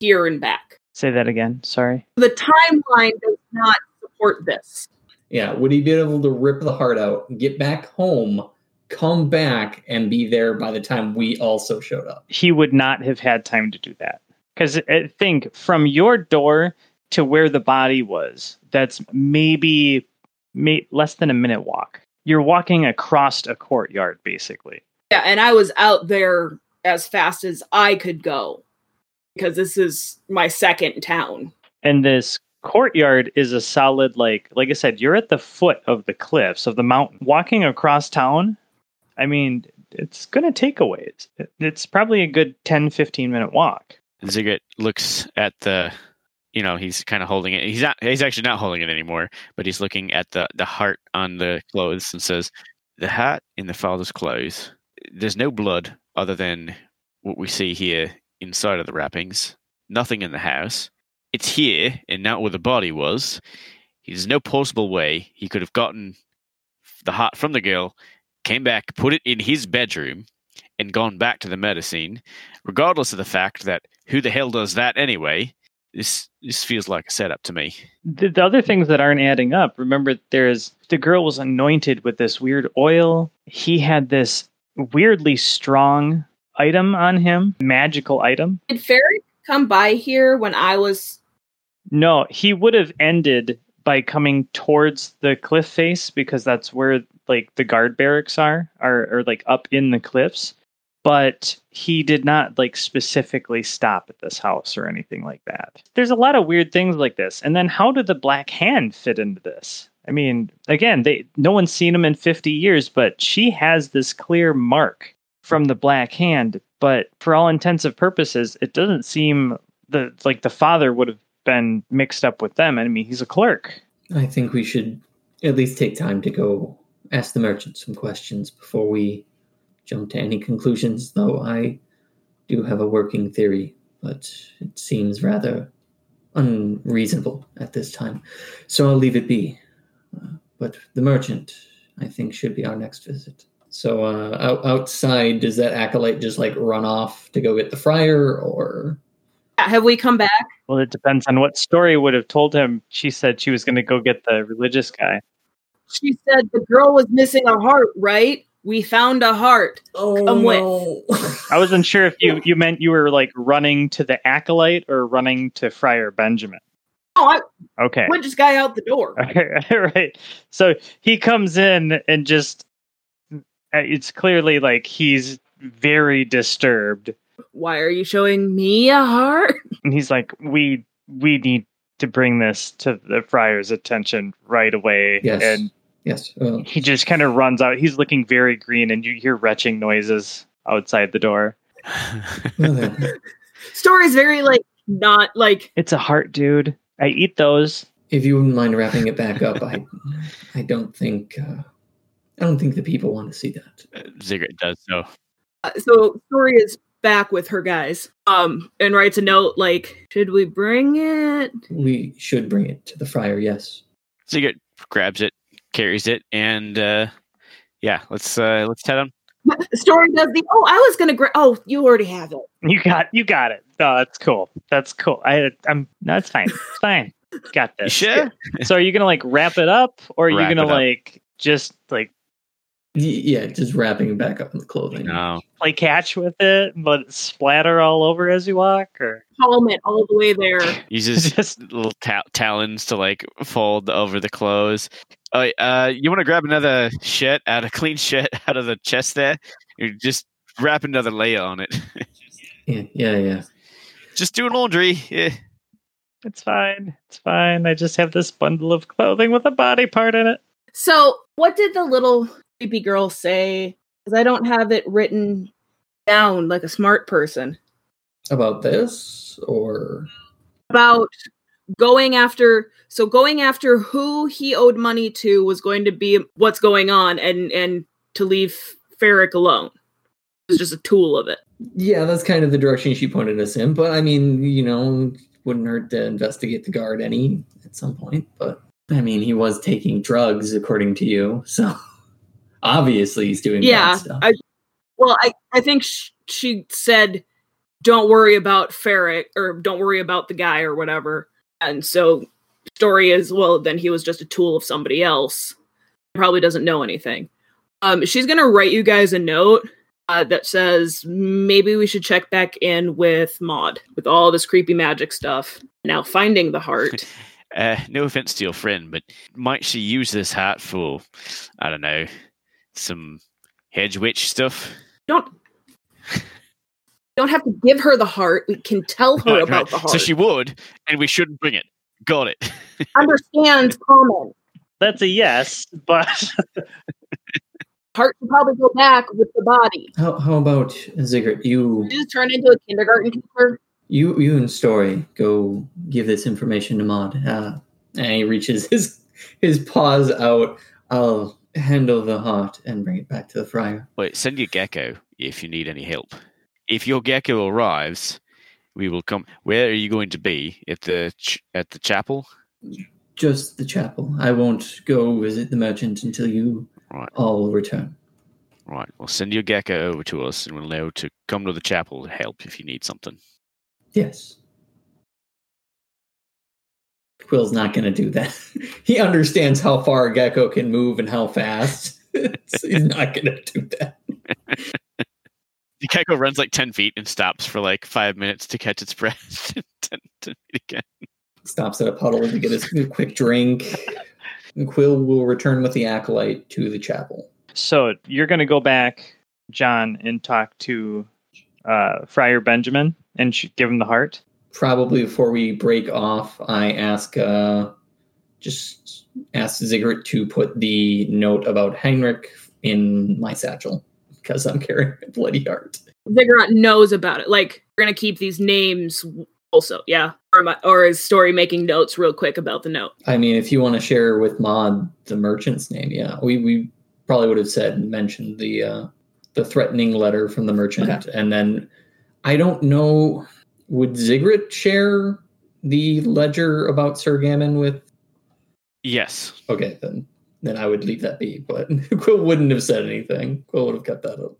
here and back. Say that again. Sorry. The timeline does not support this. Yeah. Would he be able to rip the heart out, get back home, come back, and be there by the time we also showed up? He would not have had time to do that. Because I uh, think from your door to where the body was, that's maybe may, less than a minute walk. You're walking across a courtyard, basically. Yeah, and I was out there as fast as I could go because this is my second town. and this courtyard is a solid like like i said you're at the foot of the cliffs of the mountain walking across town i mean it's gonna take a ways it's probably a good 10 15 minute walk Ziggurat looks at the, you know, he's kind of holding it. He's not. He's actually not holding it anymore, but he's looking at the the heart on the clothes and says, "The hat in the father's clothes. There's no blood other than what we see here inside of the wrappings. Nothing in the house. It's here and not where the body was. There's no possible way he could have gotten the heart from the girl, came back, put it in his bedroom, and gone back to the medicine, regardless of the fact that who the hell does that anyway? This this feels like a setup to me. the, the other things that aren't adding up remember there's the girl was anointed with this weird oil he had this weirdly strong item on him magical item Did Ferry come by here when I was No, he would have ended by coming towards the cliff face because that's where like the guard barracks are, are or like up in the cliffs. But he did not like specifically stop at this house or anything like that. There's a lot of weird things like this. And then how did the black hand fit into this? I mean, again, they no one's seen him in 50 years, but she has this clear mark from the black hand. But for all intensive purposes, it doesn't seem the like the father would have been mixed up with them. I mean, he's a clerk. I think we should at least take time to go ask the merchant some questions before we jump to any conclusions, though I do have a working theory, but it seems rather unreasonable at this time. So I'll leave it be. Uh, but the merchant, I think, should be our next visit. So uh, out, outside, does that acolyte just like run off to go get the friar, or have we come back? Well, it depends on what story would have told him. She said she was going to go get the religious guy. She said the girl was missing a heart, right? We found a heart. oh Come with. no. I wasn't sure if you (laughs) you meant you were like running to the acolyte or running to Friar Benjamin. Oh, I Okay. went this guy out the door. (laughs) Okay, right. So he comes in and just uh, it's clearly like he's very disturbed Why are you showing me a heart? (laughs) and he's like we we need to bring this to the friar's attention right away Yes. and yes. Well, he just kind of runs out he's looking very green and you hear retching noises outside the door well then. (laughs) Story's very like not like it's a heart dude i eat those If you wouldn't mind wrapping it back up, I, I don't think, uh, I don't think the people want to see that. Ziggurat does so. uh, so Story is back with her guys. Um and writes a note like, should we bring it? We should bring it to the friar. Yes. Ziggurat grabs it, carries it, and uh, yeah, let's uh, let's head on. Story does the oh, I was gonna gra- oh, you already have it. you got you got it oh that's cool that's cool i i'm no it's fine it's (laughs) fine got You this sure? so are you gonna like wrap it up or are you gonna like just like Y- yeah, just wrapping it back up in the clothing. No. play catch with it but splatter all over as you walk or Palm it all the way there. (laughs) Uses (laughs) just little ta- talons to like fold over the clothes. All right, uh, you want to grab another shirt out of (laughs) clean shit out of the chest there? You just wrap another layer on it. Yeah, yeah, yeah. just do laundry. Yeah. It's fine. It's fine. I just have this bundle of clothing with a body part in it. So, what did the little creepy girl say? Because I don't have it written down like a smart person About this, or about going after. So, going after who he owed money to was going to be what's going on, and and to leave Ferric alone. It was just a tool of it. yeah, that's kind of the direction she pointed us in. But I mean, you know, wouldn't hurt to investigate the guard any at some point. But I mean, he was taking drugs, according to you, so obviously he's doing yeah bad stuff. I, well i i think sh- she said don't worry about Ferric or don't worry about the guy or whatever and so story is well then he was just a tool of somebody else probably doesn't know anything um she's gonna write you guys a note uh, that says maybe we should check back in with Maud with all this creepy magic stuff. Now finding the heart. (laughs) Uh, no offense to your friend, but might she use this hat for, I don't know, some hedge witch stuff? Don't don't have to give her the heart. We can tell her Right, about right. the heart. So she would, and we shouldn't bring it. Got it. (laughs) understands common. That's a yes, but (laughs) Heart should probably go back with the body. How how about Ziggurat? You You just turn into a kindergarten teacher. you you and Story go give this information to Maud. Uh, and he reaches (laughs) his his paws out. I'll handle the heart and bring it back to the friar. Wait, send your gecko if you need any help. If your gecko arrives, we will come. Where are you going to be at the ch- at the chapel? Just the chapel. I won't go visit the merchant until you Right. all return. Right. Well, send your gecko over to us, and we'll know to come to the chapel to help if you need something. Yes. Quill's not going to do that. (laughs) he understands how far a gecko can move and how fast. (laughs) so he's not going to do that. The (laughs) gecko runs like ten feet and stops for like five minutes to catch its breath. Ten- ten feet again. Stops at a puddle to get his quick drink. And Quill will return with the acolyte to the chapel. so you're going to go back, John, and talk to uh, Friar Benjamin and give him the heart. Probably before we break off, I ask, uh, just ask Ziggurat to put the note about Heinrich in my satchel because I'm carrying a bloody heart. Ziggurat knows about it. Like we're gonna keep these names also. Yeah. Or, I, or is story making notes real quick about the note? I mean, if you want to share with Maud the merchant's name, yeah, we, we probably would have said mentioned the uh, the threatening letter from the merchant, and then I don't know, would Ziggurat share the ledger about Sir Gammon with? Yes. Okay, then then I would leave that be, but (laughs) Quill wouldn't have said anything. Quill would have kept that out,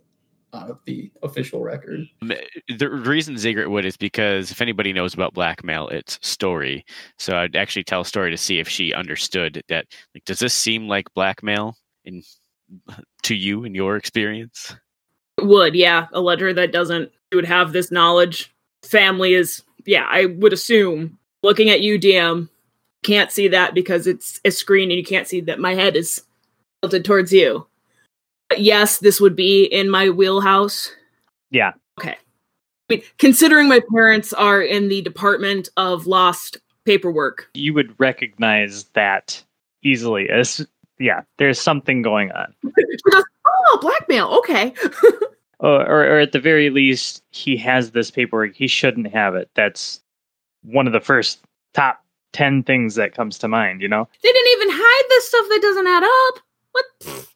out of the official record. The reason Ziggurat would is because if anybody knows about blackmail, it's Story. So I'd actually tell a Story to see if she understood that. Like, does this seem like blackmail in (laughs) to you in your experience? It would, yeah. A ledger that doesn't would have this knowledge. Family is yeah, I would assume. Looking at you, DM, can't see that because it's a screen and you can't see that my head is tilted towards you. But yes, this would be in my wheelhouse. Yeah. Okay. I mean, considering my parents are in the department of lost paperwork, You would recognize that easily as, yeah, there's something going on. (laughs) "Oh, blackmail. Okay." (laughs) Or, or, or at the very least, he has this paperwork. He shouldn't have it. That's one of the first top 10 things that comes to mind, you know? they didn't even hide this stuff that doesn't add up. What?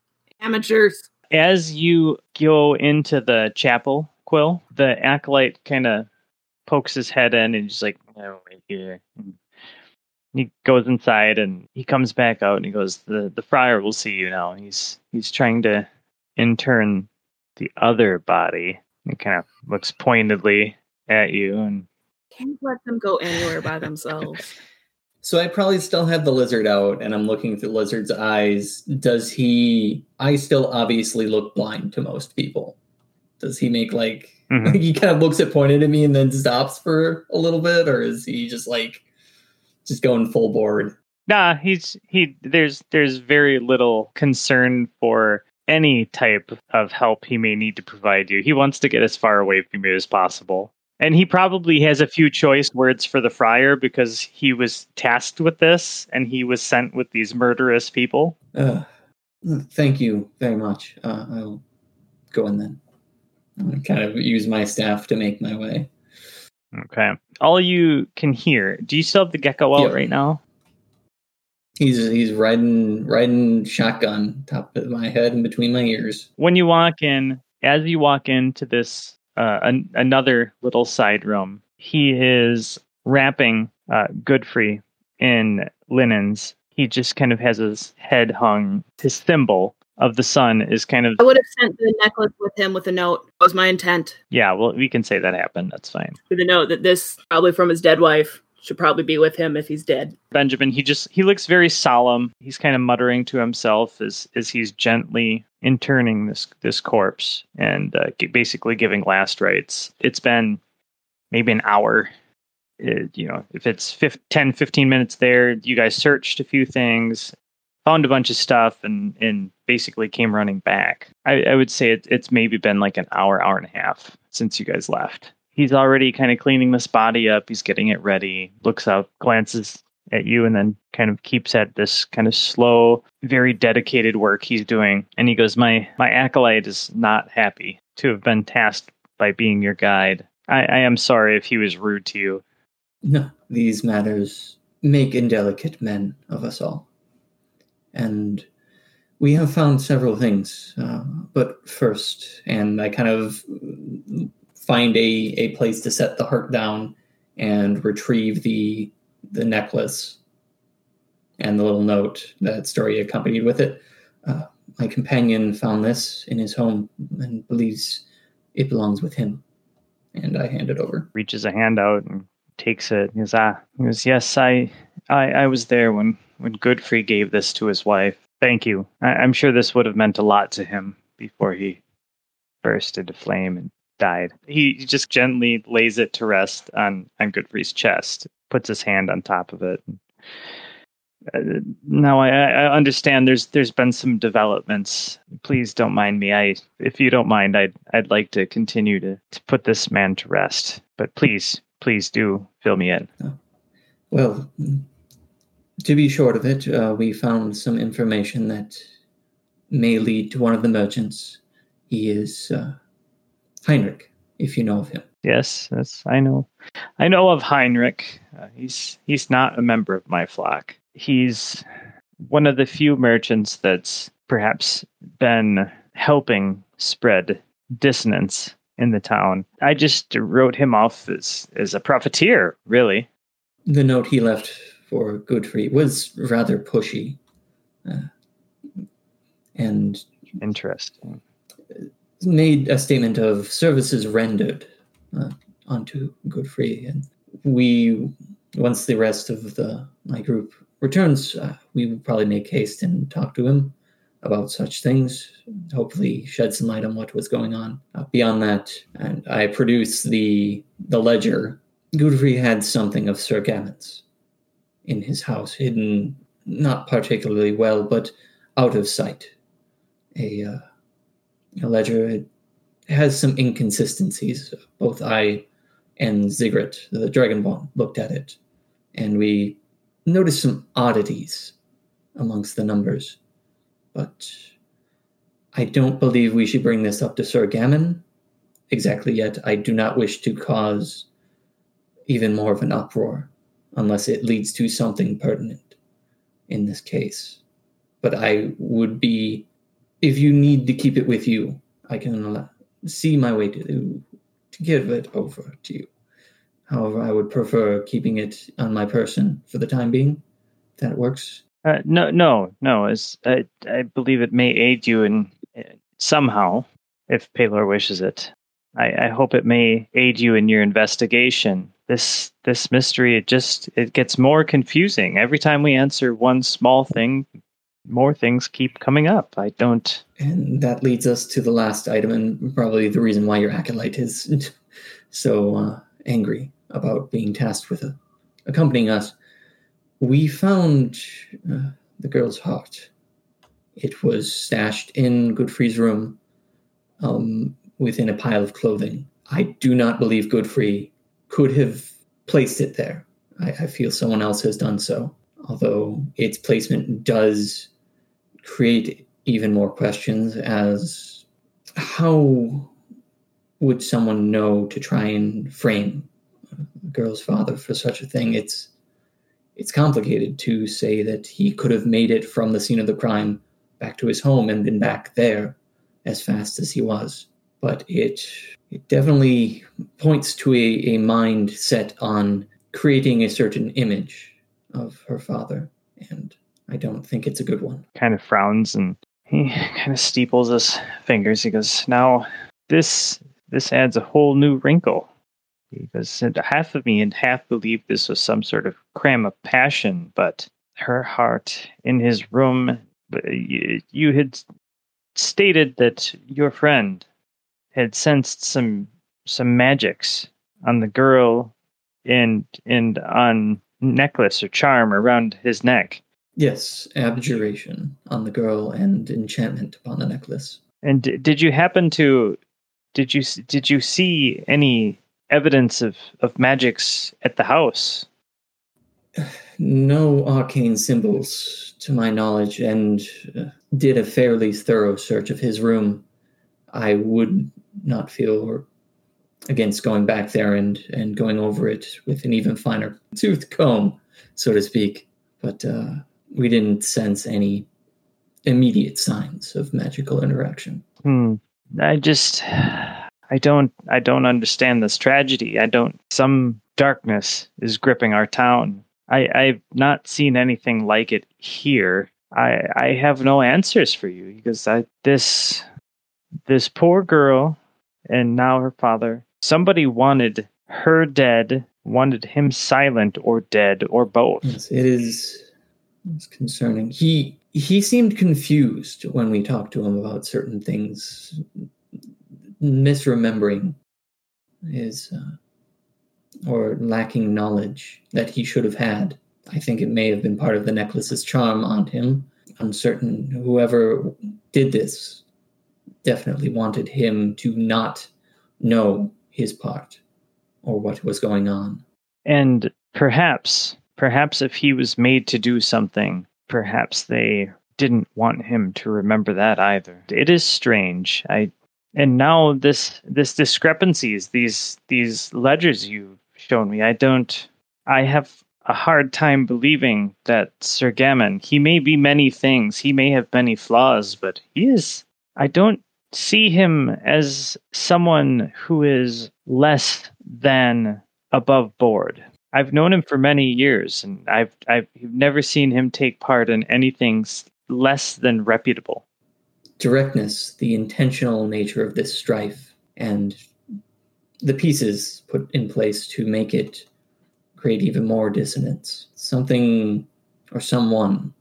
Amateurs. as you go into the chapel, Quill, the acolyte kind of pokes his head in and he's like, oh, right here. And he goes inside and he comes back out and he goes, the the friar will see you now. He's he's trying to intern the other body. It kind of looks pointedly at you and Can't let them go anywhere by themselves. (laughs) So I probably still have the lizard out, and I'm looking through lizard's eyes. Does he? I still obviously look blind to most people. Does he make like Mhm. (laughs) he kind of looks at pointed at me and then stops for a little bit, or is he just like just going full board? Nah, he's he. There's there's very little concern for any type of help he may need to provide you. He wants to get as far away from you as possible. And he probably has a few choice words for the friar because he was tasked with this and he was sent with these murderous people. Uh, thank you very much. Uh, I'll go in then. I'll kind of use my staff to make my way. Okay. All you can hear. Do you still have the gecko out Yep. right now? He's he's riding riding shotgun top of my head and between my ears. when you walk in, as you walk into this uh, an, another little side room, he is wrapping uh, Godfrey in linens. He just kind of has his head hung. His thimble of the sun is kind of I would have sent the necklace with him with a note. That was my intent. yeah. Well, we can say that happened. That's fine. With a note that this probably from his dead wife should probably be with him if he's dead. Benjamin, he just he looks very solemn. He's kind of muttering to himself as as he's gently interning this this corpse and uh, basically giving last rites. It's been maybe an hour. It- you know, if it's fif- 10, 15 minutes there, you guys searched a few things, found a bunch of stuff, and and basically came running back. I, I would say it, it's maybe been like an hour, hour and a half since you guys left. He's already kind of cleaning this body up. He's getting it ready. Looks up, glances at you, and then kind of keeps at this kind of slow, very dedicated work he's doing. And he goes, "My my acolyte is not happy to have been tasked by being your guide. I, I am sorry if he was rude to you. No, these matters make indelicate men of us all. And we have found several things. Uh, but first, and I kind of find a, a place to set the heart down and retrieve the the necklace and the little note that story accompanied with it. Uh, my companion found this in his home and believes it belongs with him. And I hand it over. Reaches a hand out and takes it. He goes, ah, he goes, yes, I, I, I was there when when Godfrey gave this to his wife. Thank you. I, I'm sure this would have meant a lot to him before he burst into flame and died. He just gently lays it to rest on on Godfrey's chest, puts his hand on top of it. Uh, now I, I understand there's there's been some developments. Please don't mind me. I if you don't mind, I'd I'd like to continue to, to put this man to rest. But please, please do fill me in. Well, to be short of it, uh, we found some information that may lead to one of the merchants. He is uh, Heinrich, if you know of him. Yes, yes, I know. I know of Heinrich. Uh, he's he's not a member of my flock. He's one of the few merchants that's perhaps been helping spread dissonance in the town. I just wrote him off as as a profiteer, really. The note he left for Godfrey was rather pushy. Uh, and Interesting. Made a statement of services rendered uh, onto Godfrey, and we, once the rest of the my group returns, uh, we will probably make haste and talk to him about such things. Hopefully, shed some light on what was going on. Uh, beyond that, and I produce the the ledger. Godfrey had something of Sir Gavin's in his house, hidden not particularly well, but out of sight. A uh, a ledger. It has some inconsistencies. Both I and Ziggurat, the Dragonborn, looked at it, and we noticed some oddities amongst the numbers. But I don't believe we should bring this up to Sir Gammon exactly yet. I do not wish to cause even more of an uproar unless it leads to something pertinent in this case. But I would be if you need to keep it with you, I can see my way to to give it over to you. However, I would prefer keeping it on my person for the time being. That works. Uh, no, no, no. As I, I believe it may aid you in uh, somehow, if Pelor wishes it. I, I hope it may aid you in your investigation. This this mystery it just it gets more confusing every time we answer one small thing. More things keep coming up. I don't. And that leads us to the last item, and probably the reason why your acolyte is (laughs) so uh, angry about being tasked with uh, accompanying us. we found uh, the girl's heart. It was stashed in Godfrey's room um, within a pile of clothing. I do not believe Godfrey could have placed it there. I, I feel someone else has done so, although its placement does create even more questions as how would someone know to try and frame a girl's father for such a thing? It's it's complicated to say that he could have made it from the scene of the crime back to his home and been back there as fast as he was. But it it definitely points to a, a mind set on creating a certain image of her father. And I don't think it's a good one. Kind of frowns and he kind of steeples his fingers. He goes, Now, this this adds a whole new wrinkle. Because half of me and half believed this was some sort of crime of passion, but her heart in his room. Uh, you, you had stated that your friend had sensed some some magics on the girl and and on necklace or charm around his neck. Yes, abjuration on the girl and enchantment upon the necklace. And d- did you happen to did you did you see any evidence of of magics at the house? No arcane symbols to my knowledge and uh, did a fairly thorough search of his room. I would not feel against going back there and and going over it with an even finer tooth comb, so to speak. But uh, we didn't sense any immediate signs of magical interaction. Hmm. I just I don't I don't understand this tragedy. I don't some darkness is gripping our town. I, I've not seen anything like it here. I I have no answers for you because I this this poor girl and now her father somebody wanted her dead, wanted him silent or dead or both. Yes, it is it's concerning. He he seemed confused when we talked to him about certain things, misremembering his uh, or lacking knowledge that he should have had. I think it may have been part of the necklace's charm on him. Uncertain whoever did this definitely wanted him to not know his part or what was going on. And perhaps, perhaps if he was made to do something, perhaps they didn't want him to remember that either. It is strange. I and now this this discrepancies, these these ledgers you've shown me, I don't I have a hard time believing that Sir Gammon, he may be many things, he may have many flaws, but he is I don't see him as someone who is less than above board. I've known him for many years, and I've I've never seen him take part in anything less than reputable. Directness, the intentional nature of this strife, and the pieces put in place to make it create even more dissonance. Something or someone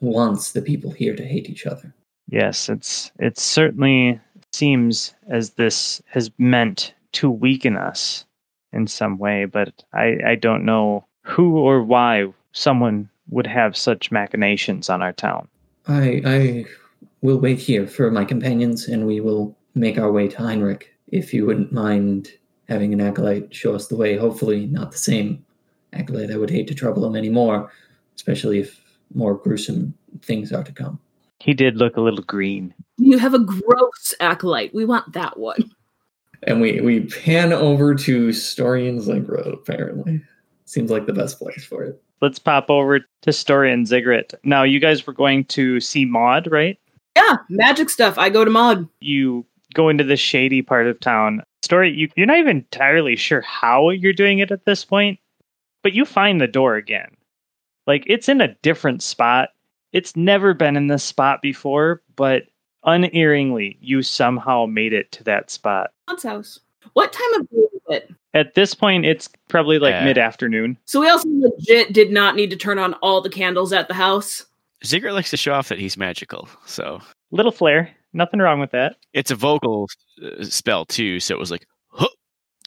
wants the people here to hate each other. Yes, it's it certainly seems as this has meant to weaken us in some way, but I, I don't know who or why someone would have such machinations on our town. I I will wait here for my companions and we will make our way to Heinrich. If you wouldn't mind having an acolyte show us the way, hopefully not the same acolyte. I would hate to trouble him anymore, especially if more gruesome things are to come. He did look a little green. You have a gross acolyte. We want that one. And we we pan over to Story and Ziggurat, apparently. Seems like the best place for it. Let's pop over to Story and Ziggurat. Now, you guys were going to see Maud, right? Yeah, magic stuff. I go to Maud. You go into the shady part of town. Story, you, you're not even entirely sure how you're doing it at this point, but you find the door again. Like, it's in a different spot it's never been in this spot before, but unerringly, you somehow made it to that spot. Maud's house. What time of day is it? At this point, it's probably like Yeah. mid afternoon. So we also legit did not need to turn on all the candles at the house. Ziggurat likes to show off that he's magical, so Little flare, nothing wrong with that. it's a vocal uh, spell too. So it was like, huh!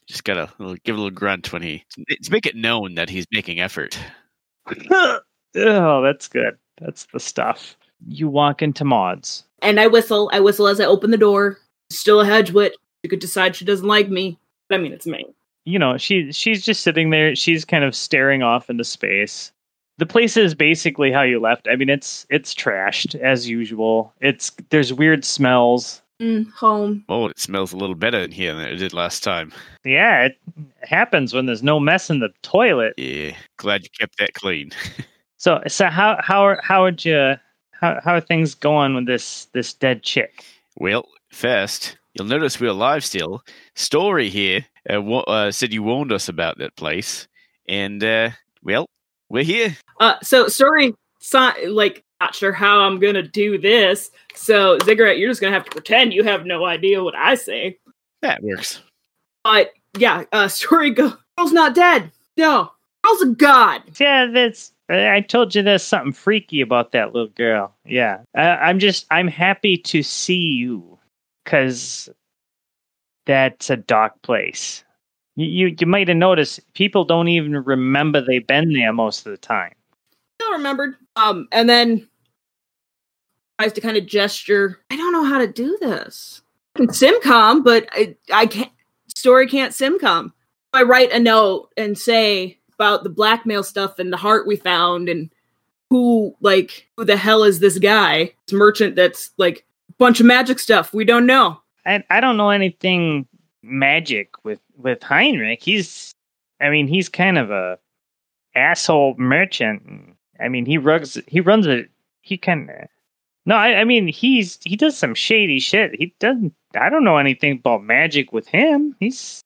just gotta little- give a little grunt when he to make it known that he's making effort. (laughs) oh, that's good. That's the stuff. You walk into Maud's. And I whistle. I whistle as I open the door. Still a Hedgewit. She could decide she doesn't like me. I mean, it's me. You know, she she's just sitting there. She's kind of staring off into space. The place is basically how you left. I mean, it's it's trashed as usual. It's there's weird smells. Mm, home. Oh, it smells a little better in here than it did last time. Yeah, it happens when there's no mess in the toilet. Yeah, glad you kept that clean. (laughs) So so how how are how would you how how are things going with this this dead chick? Well, first, you'll notice we're alive still. Story here uh, wa- uh, said you warned us about that place, and uh, well, we're here. Uh, so story, si- like, not sure how I'm gonna do this. So Ziggurat, you're just gonna have to pretend you have no idea what I say. That works. But yeah, uh, (laughs) story go. Girl's not dead. No, girl's a god. Yeah, that's. I told you there's something freaky about that little girl. Yeah, I, I'm just. I'm happy to see you, cause that's a dark place. You you, you might have noticed people don't even remember they've been there most of the time. I remembered. Um, and then tries to kind of gesture. I don't know how to do this. I can simcom, but I I can't. Story can't simcom. I write a note and say about the blackmail stuff and the heart we found and who like who the hell is this guy? This merchant that's like bunch of magic stuff. We don't know. I I don't know anything magic with with Heinrich. He's I mean he's kind of a asshole merchant. I mean he runs he runs a he of no I, I mean he's he does some shady shit. He doesn't I don't know anything about magic with him. He's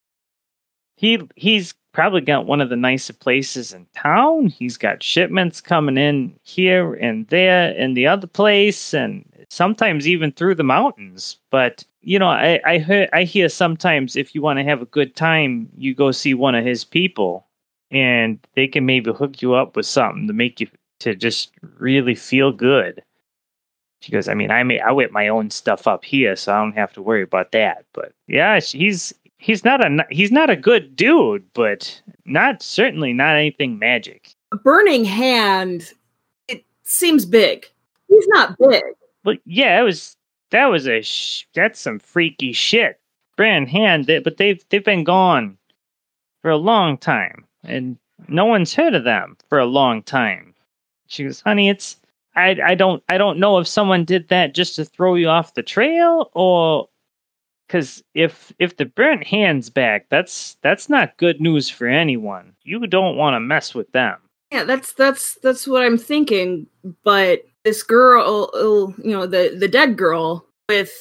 he he's probably got one of the nicest places in town. He's got shipments coming in here and there and the other place and sometimes even through the mountains. But you know, I I hear I hear sometimes if you want to have a good time, you go see one of his people and they can maybe hook you up with something to make you to just really feel good. She goes, I mean, I may I whip my own stuff up here, so I don't have to worry about that. But yeah, he's he's not a he's not a good dude, but not certainly not anything magic. A burning hand. It seems big. He's not big. But yeah, it was that was a sh- that's some freaky shit. Brand hand, they, but they've they've been gone for a long time, and no one's heard of them for a long time. She goes, honey, it's I I don't I don't know if someone did that just to throw you off the trail or because if if the burnt hands back, that's that's not good news for anyone. You don't want to mess with them. Yeah, that's that's that's what I'm thinking. But this girl, oh, you know, the the dead girl with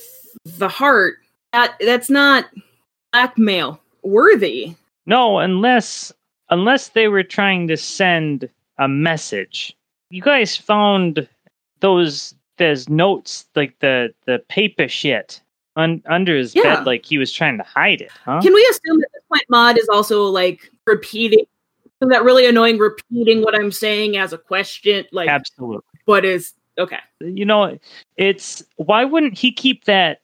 the heart, that that's not blackmail worthy. No, unless unless they were trying to send a message. You guys found those those notes, like the the paper shit, un, under his Yeah. bed, like he was trying to hide it, huh? Can we assume that this point Maud is also like repeating that really annoying repeating what I'm saying as a question? Like Absolutely. but is okay. you know, it's why wouldn't he keep that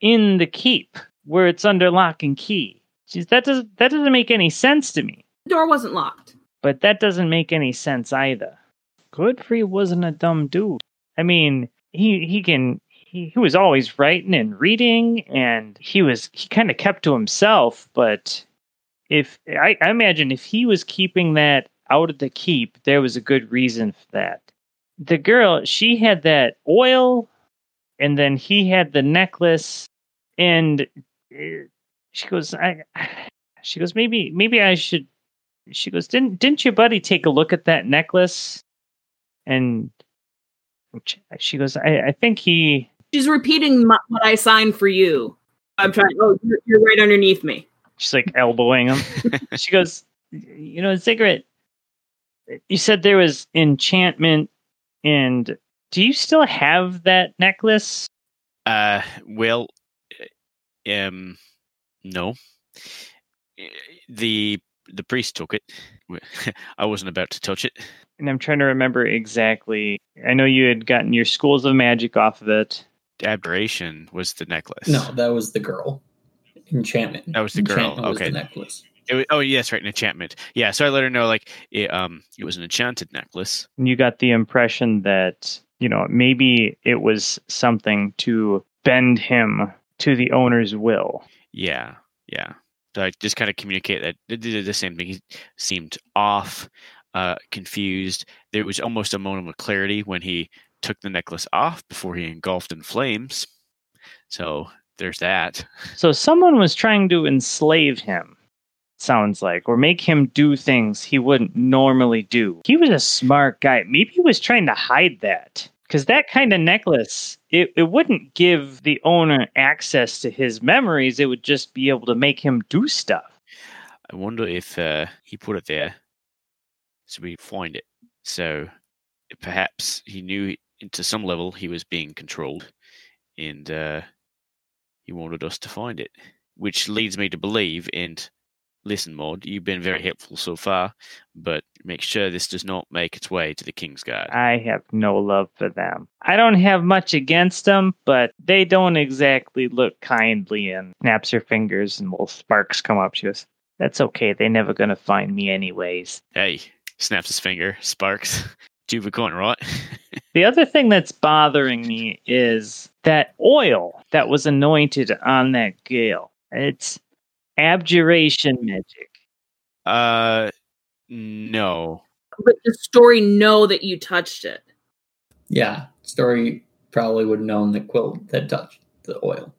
in the keep where it's under lock and key? Jeez, that doesn't that doesn't make any sense to me. The door wasn't locked. But that doesn't make any sense either. Godfrey wasn't a dumb dude. I mean, he he can he, he was always writing and reading and he was he kind of kept to himself, but if I, I imagine if he was keeping that out of the keep, there was a good reason for that. The girl, she had that oil and then he had the necklace and uh, she goes I she goes maybe maybe I should she goes didn't didn't your buddy take a look at that necklace and she goes i, I think he She's repeating my, what I signed for you. I'm trying. Oh, you're, you're right underneath me. She's like elbowing him she goes you know ziggurat you said there was enchantment and do you still have that necklace Uh, well, uh, um, no. The the priest took it. (laughs) I wasn't about to touch it. and i'm trying to remember exactly i know you had gotten your schools of magic off of it Aberration was the necklace. No, that was the girl. Enchantment. That was the girl, Enchantment was okay. the necklace. It was, oh yes, right, an enchantment. Yeah, so I let her know like it, um it was an enchanted necklace. And you got the impression that, you know, maybe it was something to bend him to the owner's will. Yeah, yeah. So I just kind of communicate that they did the same thing. He seemed off, uh, confused. There was almost a moment of clarity when he took the necklace off before he engulfed in flames. So there's that. So someone was trying to enslave him, sounds like, or make him do things he wouldn't normally do. He was a smart guy. Maybe he was trying to hide that. Because that kind of necklace, it, it wouldn't give the owner access to his memories. It would just be able to make him do stuff. I wonder if uh, he put it there so we find it. So perhaps he knew to some level he was being controlled and uh, he wanted us to find it, which leads me to believe. And listen, Maud, you've been very helpful so far, but make sure this does not make its way to the King's Guard. I have no love for them. I don't have much against them, but they don't exactly look kindly and snaps her fingers and little sparks come up. She goes, That's okay. They're never going to find me, anyways. Hey, snaps his finger, sparks. (laughs) Two coin, right? (laughs) The other thing that's bothering me is that oil that was anointed on that gale. It's abjuration magic. uh, no. But the story know that you touched it. Yeah, Story probably would have known that Quill had touched the oil.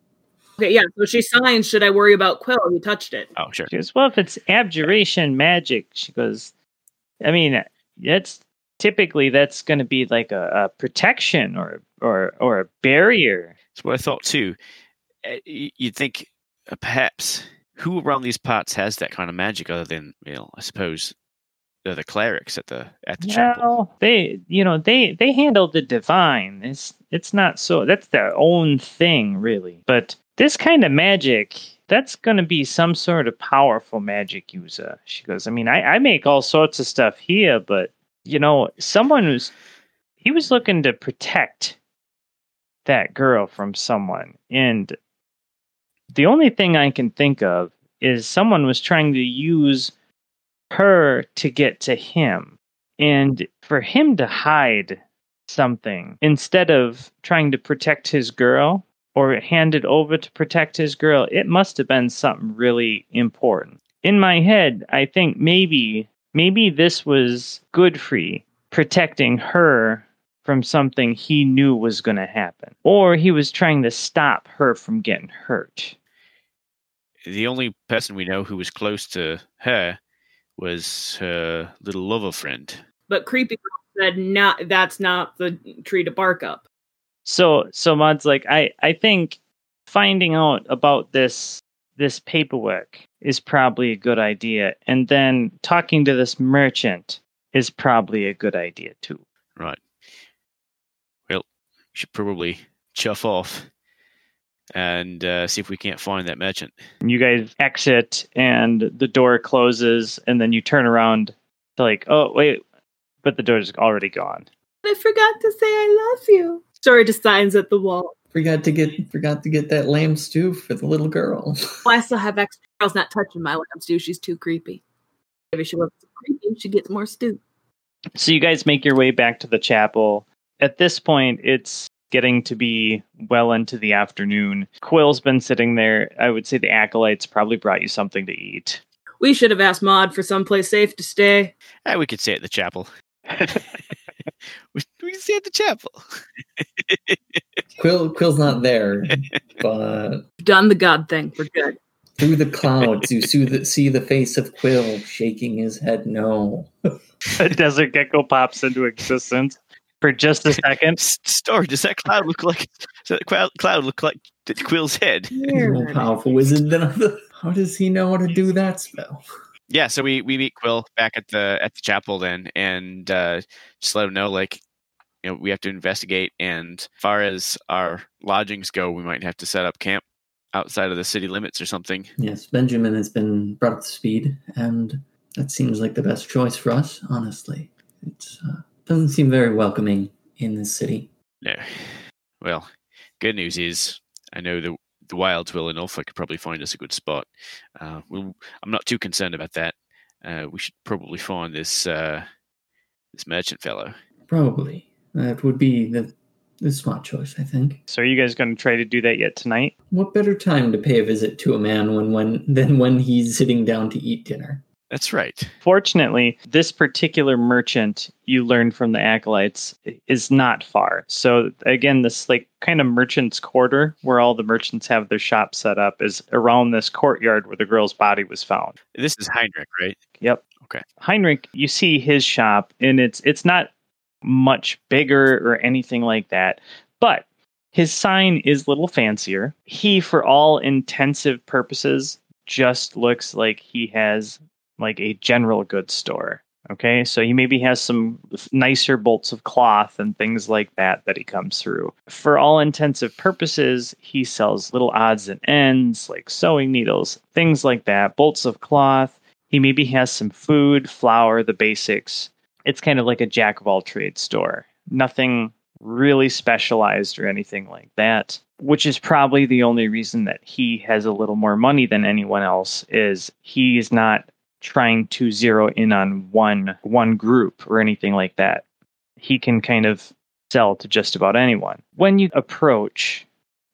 Okay, yeah. So she signs, should I worry about Quill? You touched it. Oh, sure. She goes, Well, if it's abjuration magic, she goes, I mean, that's typically that's going to be like a, a protection or or or a barrier. That's what I thought too. Uh, You'd think uh, perhaps who around these parts has that kind of magic other than, you know, I suppose the, the clerics at the at the chapel. Well, they you know they they handle the divine. It's it's not so that's their own thing really. But this kind of magic, that's going to be some sort of powerful magic user. She goes, I mean, I, I make all sorts of stuff here, but you know, someone who's he was looking to protect that girl from someone, and the only thing I can think of is someone was trying to use her to get to him. And for him to hide something instead of trying to protect his girl or hand it over to protect his girl, it must have been something really important. In my head, I think maybe maybe this was Godfrey protecting her from something he knew was going to happen. Or he was trying to stop her from getting hurt. The only person we know who was close to her was her little lover friend. But creepy said not that's not the tree to bark up. So so Maud's like I I think finding out about this this paperwork is probably a good idea and then talking to this merchant is probably a good idea too. Right. Well, we should probably chuff off and uh, see if we can't find that merchant. You guys exit and the door closes and then you turn around to like oh wait but the door's already gone. I forgot to say I love you. Story just signs at the wall. Forgot to get forgot to get that lamb stew for the little girl. (laughs) Well, I still have extra. Girl's not touching my lamb stew. She's too creepy. Maybe she wasn't creepy. She gets more stew. So you guys make your way back to the chapel. At this point, it's getting to be well into the afternoon. Quill's been sitting there. I would say the acolytes probably brought you something to eat. We should have asked Maud for someplace safe to stay. Eh, we could stay at the chapel. (laughs) (laughs) we, we can stay at the chapel. Quill Quill's not there, (laughs) but Done the God thing. We're good. through the clouds you see the, see the face of Quill shaking his head no. A desert gecko pops into existence for just a second. S- (laughs) Story, does that cloud look like does that cloud, cloud look like Quill's head? He's a more powerful wizard than other. How does he know how to do that spell? Yeah, so we, we meet Quill back at the at the chapel then and uh, just let him know like you know we have to investigate and as far as our lodgings go we might have to set up camp outside of the city limits or something. Yes, Benjamin has been brought up to speed, and that seems like the best choice for us. Honestly, it uh, doesn't seem very welcoming in this city. No. Well, good news is I know the the wilds well enough, I could probably find us a good spot. Uh, we'll, I'm not too concerned about that. Uh, we should probably find this uh, this merchant fellow. Probably. That would be the, the smart choice, I think. So are you guys going to try to do that yet tonight? What better time to pay a visit to a man when, when than when he's sitting down to eat dinner? That's right. Fortunately, this particular merchant you learned from the acolytes is not far. So again, this like kind of merchant's quarter where all the merchants have their shop set up is around this courtyard where the girl's body was found. This is Heinrich, right? Yep. Okay. Heinrich, you see his shop and it's it's not much bigger or anything like that, but his sign is a little fancier. He for all intensive purposes just looks like he has like a general goods store. Okay, so he maybe has some nicer bolts of cloth and things like that that he comes through. For all intensive purposes, he sells little odds and ends like sewing needles, things like that, bolts of cloth. He maybe has some food, flour, the basics. It's kind of like a jack of all trades store. Nothing really specialized or anything like that, which is probably the only reason that he has a little more money than anyone else is he's not trying to zero in on one one group or anything like that. He can kind of sell to just about anyone. When you approach,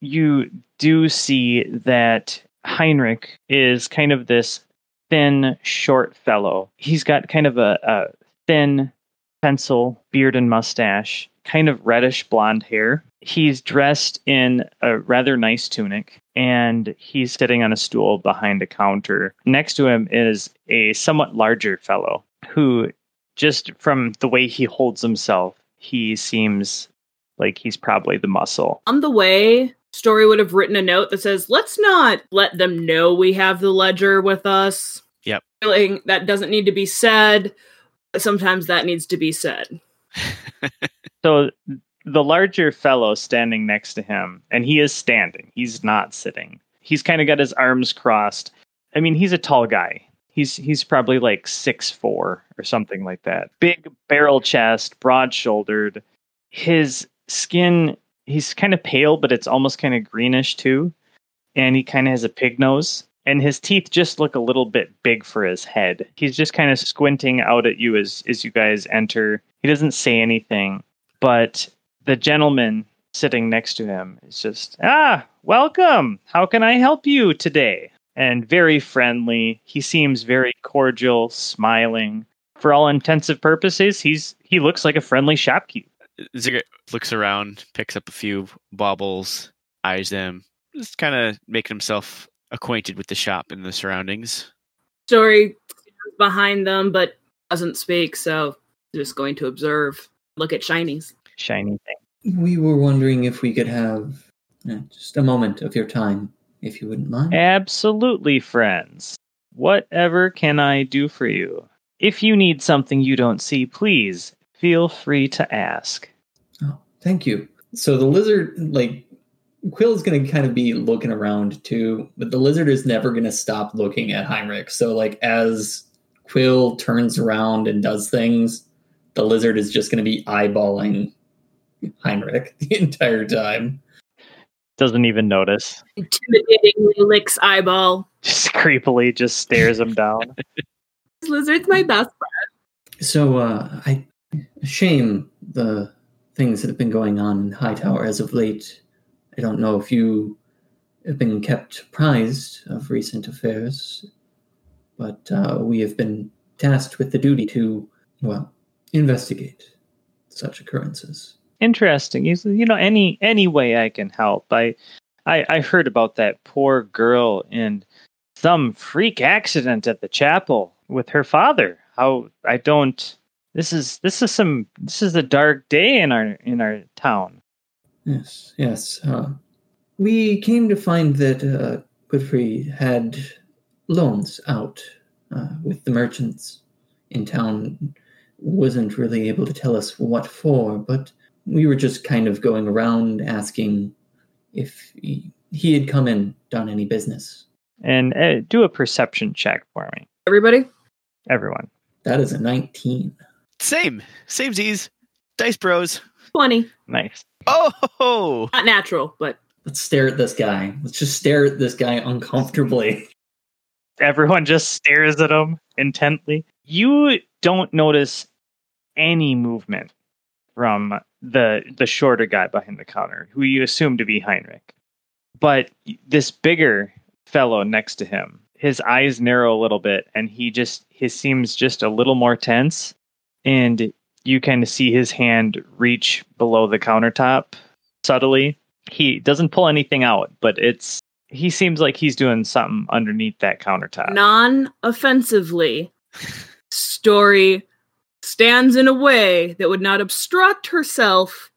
you do see that Heinrich is kind of this thin, short fellow. He's got kind of a, a thin pencil, beard and mustache, kind of reddish blonde hair. He's dressed in a rather nice tunic and he's sitting on a stool behind a counter. Next to him is a somewhat larger fellow who, just from the way he holds himself, he seems like he's probably the muscle. On the way, Story would have written a note that says, let's not let them know we have the ledger with us. Yep. Feeling that doesn't need to be said. Sometimes that needs to be said. (laughs) So the larger fellow standing next to him, and he is standing, he's not sitting. He's kind of got his arms crossed. I mean, he's a tall guy. He's he's probably like six four or something like that. Big barrel chest, broad shouldered. His skin, he's kind of pale, but it's almost kind of greenish too. And he kind of has a pig nose. And his teeth just look a little bit big for his head. He's just kind of squinting out at you as as you guys enter. He doesn't say anything, but the gentleman sitting next to him is just, ah, welcome. How can I help you today? And very friendly. He seems very cordial, smiling. For all intensive purposes, he's he looks like a friendly shopkeep. Ziggurat looks around, picks up a few baubles, eyes them, just kind of making himself acquainted with the shop and the surroundings. Story behind them, but doesn't speak, so just going to observe. Look at shinies. Shiny thing. We were wondering if we could have uh, just a moment of your time, if you wouldn't mind. Absolutely, friends. Whatever can I do for you? If you need something you don't see, please feel free to ask. Oh, thank you. So the lizard, like, Quill is going to kind of be looking around too, but the lizard is never going to stop looking at Heinrich. So, like, as Quill turns around and does things, the lizard is just going to be eyeballing Heinrich (laughs) the entire time. Doesn't even notice. Intimidatingly licks eyeball. (laughs) Just creepily just stares him down. (laughs) This lizard's my best friend. So, uh, I shame the things that have been going on in Hightower as of late. I don't know if you have been kept apprised of recent affairs, but uh, we have been tasked with the duty to, well, investigate such occurrences. Interesting. You, you know, any any way I can help. I, I I heard about that poor girl and some freak accident at the chapel with her father. How I don't. This is this is some this is a dark day in our in our town. Yes, yes. Uh, we came to find that uh, had loans out uh, with the merchants in town. Wasn't really able to tell us what for, but we were just kind of going around asking if he, he had come and done any business. And uh, do a perception check for me, Everybody? everyone. That is a 19. Same, same Z's, dice bros. 20. Nice. Oh, Not natural, but let's stare at this guy. Let's just stare at this guy uncomfortably. Everyone just stares at him intently. You don't notice any movement from the the shorter guy behind the counter, who you assume to be Heinrich. But this bigger fellow next to him, his eyes narrow a little bit, and he just he seems just a little more tense. And you kind of see his hand reach below the countertop subtly. He doesn't pull anything out, but it's he seems like he's doing something underneath that countertop. Non offensively, Story stands in a way that would not obstruct herself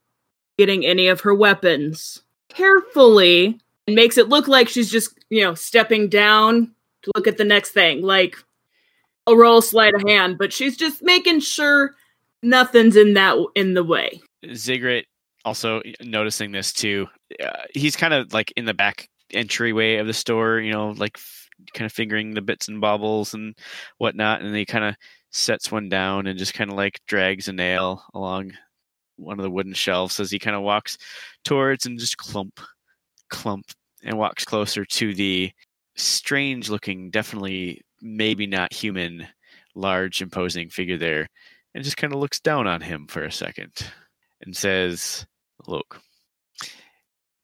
getting any of her weapons. Carefully, and makes it look like she's just, you know, stepping down to look at the next thing. Like a roll sleight of hand, but she's just making sure nothing's in that in the way. Ziggurat also noticing this too. Uh, he's kind of like in the back entryway of the store, you know, like f- kind of fingering the bits and baubles and whatnot, and he kind of sets one down and just kind of like drags a nail along one of the wooden shelves as he kind of walks towards and just clump, clump, and walks closer to the strange looking, definitely maybe not human, large, imposing figure there, and just kind of looks down on him for a second and says, Look,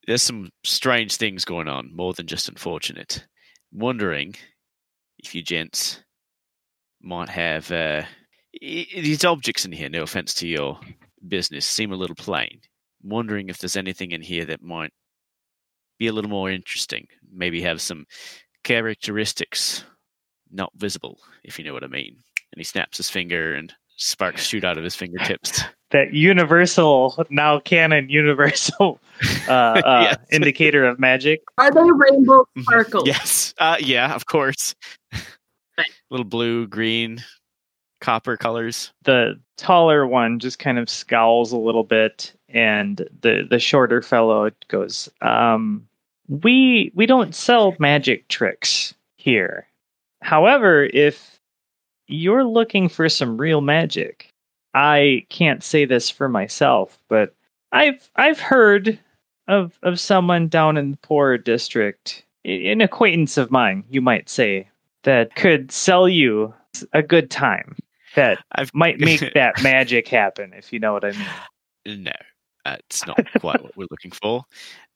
there's some strange things going on, more than just unfortunate. wondering if you gents might have uh, these objects in here, no offense to your business, seem a little plain. wondering if there's anything in here that might be a little more interesting, maybe have some characteristics not visible, if you know what I mean. And he snaps his finger and sparks shoot out of his fingertips. (laughs) That universal, now canon universal uh, uh, (laughs) Yes. indicator of magic. Are they rainbow sparkles? yes. Uh, yeah, of course. (laughs) little blue, green, copper colors. The taller one just kind of scowls a little bit, and the the shorter fellow goes, um, "We we don't sell magic tricks here. However, if you're looking for some real magic, I can't say this for myself, but I've I've heard of of someone down in the poor district, an acquaintance of mine, you might say, that could sell you a good time. That (laughs) I've might make (laughs) that magic happen, if you know what I mean. No, that's not quite what we're looking for.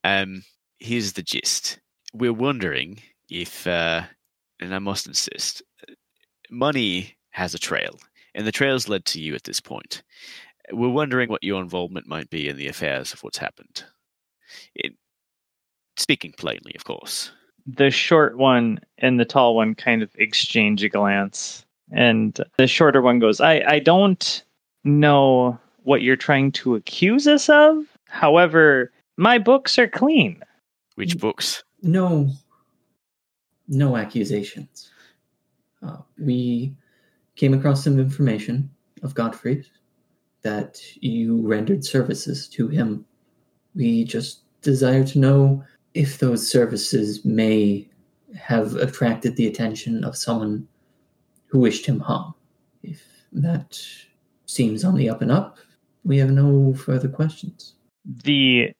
Um, here's the gist. We're wondering if, uh, and I must insist, money has a trail, and the trail's led to you at this point. We're wondering what your involvement might be in the affairs of what's happened. It, speaking plainly, of course. The short one and the tall one kind of exchange a glance, and the shorter one goes, "I I don't know what you're trying to accuse us of. However, my books are clean." Which books? No, no accusations. Uh, we came across some information of Godfrey that you rendered services to him. We just desire to know if those services may have attracted the attention of someone who wished him harm. If that seems on the up and up, we have no further questions. The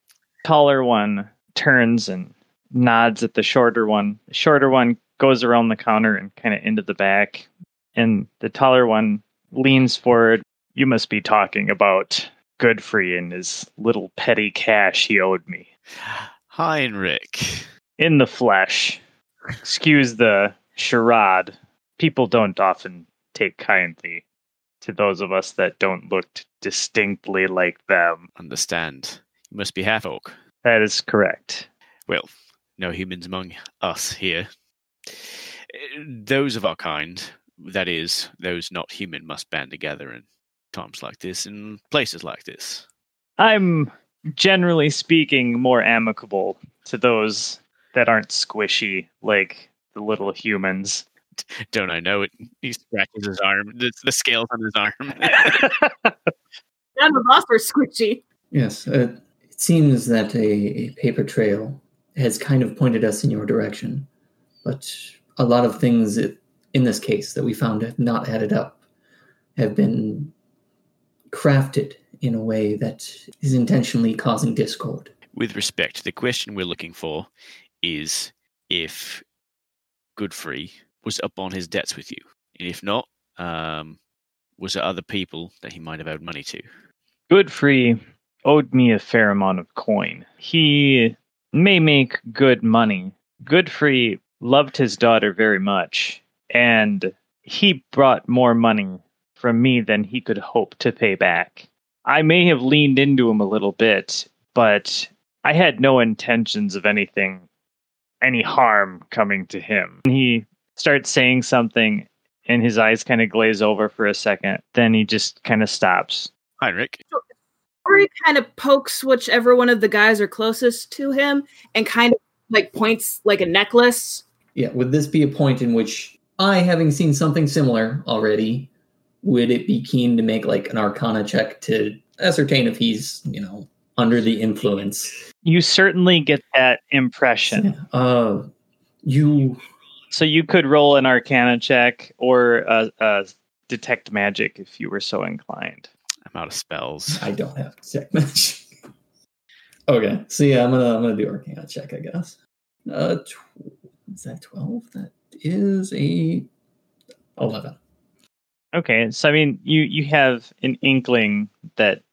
taller one turns and nods at the shorter one. The shorter one goes around the counter and kind of into the back, and the taller one leans forward. You must be talking about Godfrey and his little petty cash he owed me (laughs) Heinrich. in the flesh. Excuse the charade. People don't often take kindly to those of us that don't look distinctly like them. Understand. You must be half orc. That is correct. well, no humans among us here. Those of our kind, that is, those not human, must band together in times like this, in places like this. I'm generally speaking more amicable to those that aren't squishy like the little humans. (laughs) Don't I know it? He scratches his arm, the, the scales on his arm. None of us are squishy. Yes, uh, it seems that a, a paper trail has kind of pointed us in your direction, but a lot of things i- in this case that we found have not added up, have been crafted in a way that is intentionally causing discord. with respect, the question we're looking for is if Godfrey was up on his debts with you, and if not, um, was there other people that he might have owed money to? Godfrey owed me a fair amount of coin. He may make good money. Godfrey loved his daughter very much, and he brought more money from me than he could hope to pay back. I may have leaned into him a little bit, but I had no intentions of anything, any harm coming to him. He starts saying something, and his eyes kind of glaze over for a second. Then he just kind of stops. Heinrich, Story kind of pokes whichever one of the guys are closest to him and kind of like points like a necklace. Yeah, would this be a point in which I, having seen something similar already, would it be keen to make like an arcana check to ascertain if he's, you know, under the influence? You certainly get that impression. Uh, you So you could roll an Arcana check or a, a detect magic if you were so inclined. I'm out of spells. I don't have check match. okay, so yeah, I'm gonna I'm gonna do Arcana check, I guess. Uh, tw- is that twelve? That is a eleven. Okay, so I mean, you you have an inkling that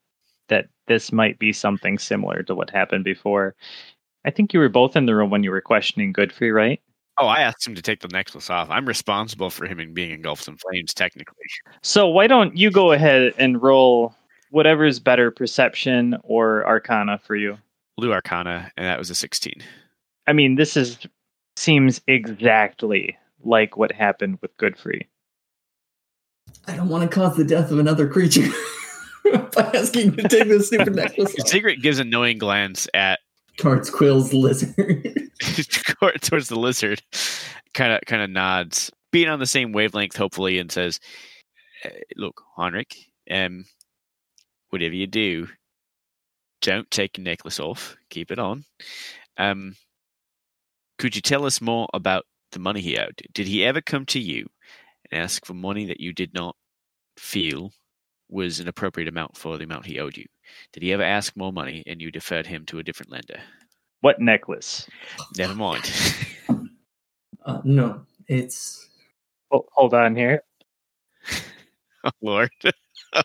that this might be something similar to what happened before. I think you were both in the room when you were questioning Godfrey, right? Oh, I asked him to take the necklace off. I'm responsible for him being engulfed in flames, technically. So why don't you go ahead and roll whatever is better, perception or Arcana for you? We'll Arcana, and that was a 16. I mean, this is seems exactly like what happened with Godfrey. I don't want to cause the death of another creature (laughs) by asking to take this stupid (laughs) necklace off. Ziggurat gives a knowing glance at Towards Quill's lizard. (laughs) towards the lizard, kind of kind of nods, being on the same wavelength, hopefully, and says, "Uh, "Look, Heinrich, um, whatever you do, don't take your necklace off. Keep it on. Um, could you tell us more about the money he owed? Did he ever come to you and ask for money that you did not feel was an appropriate amount for the amount he owed you? Did he ever ask more money and you deferred him to a different lender? What necklace? Never mind. (laughs) uh, no, it's Oh, hold on here. (laughs) oh, Lord. (laughs)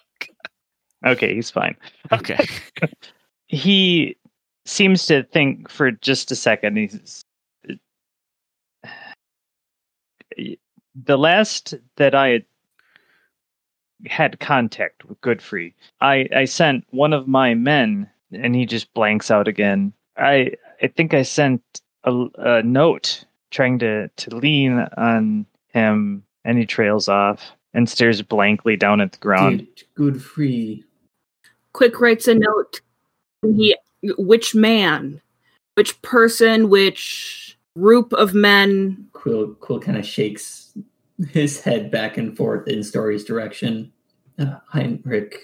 Okay, he's fine. Okay. He seems to think for just a second. He's the last that I had had contact with Godfrey. I I sent one of my men, and he just blanks out again. I I think I sent a, a note trying to to lean on him, and he trails off and stares blankly down at the ground. did Godfrey. Quick writes a note. He, which man, which person, which group of men? Quill Quill kind of shakes his head back and forth in Story's direction. Uh, Heinrich,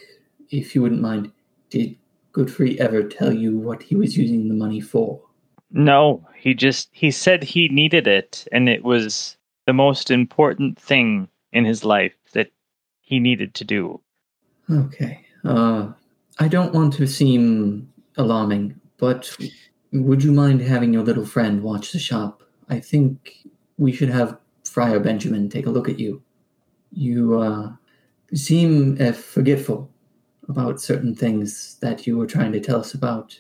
if you wouldn't mind, did Godfrey ever tell you what he was using the money for? No, he just he said he needed it and it was the most important thing in his life that he needed to do. Okay. Uh, I don't want to seem alarming, but would you mind having your little friend watch the shop? I think we should have Friar Benjamin take a look at you. You uh, seem uh, forgetful about certain things that you were trying to tell us about,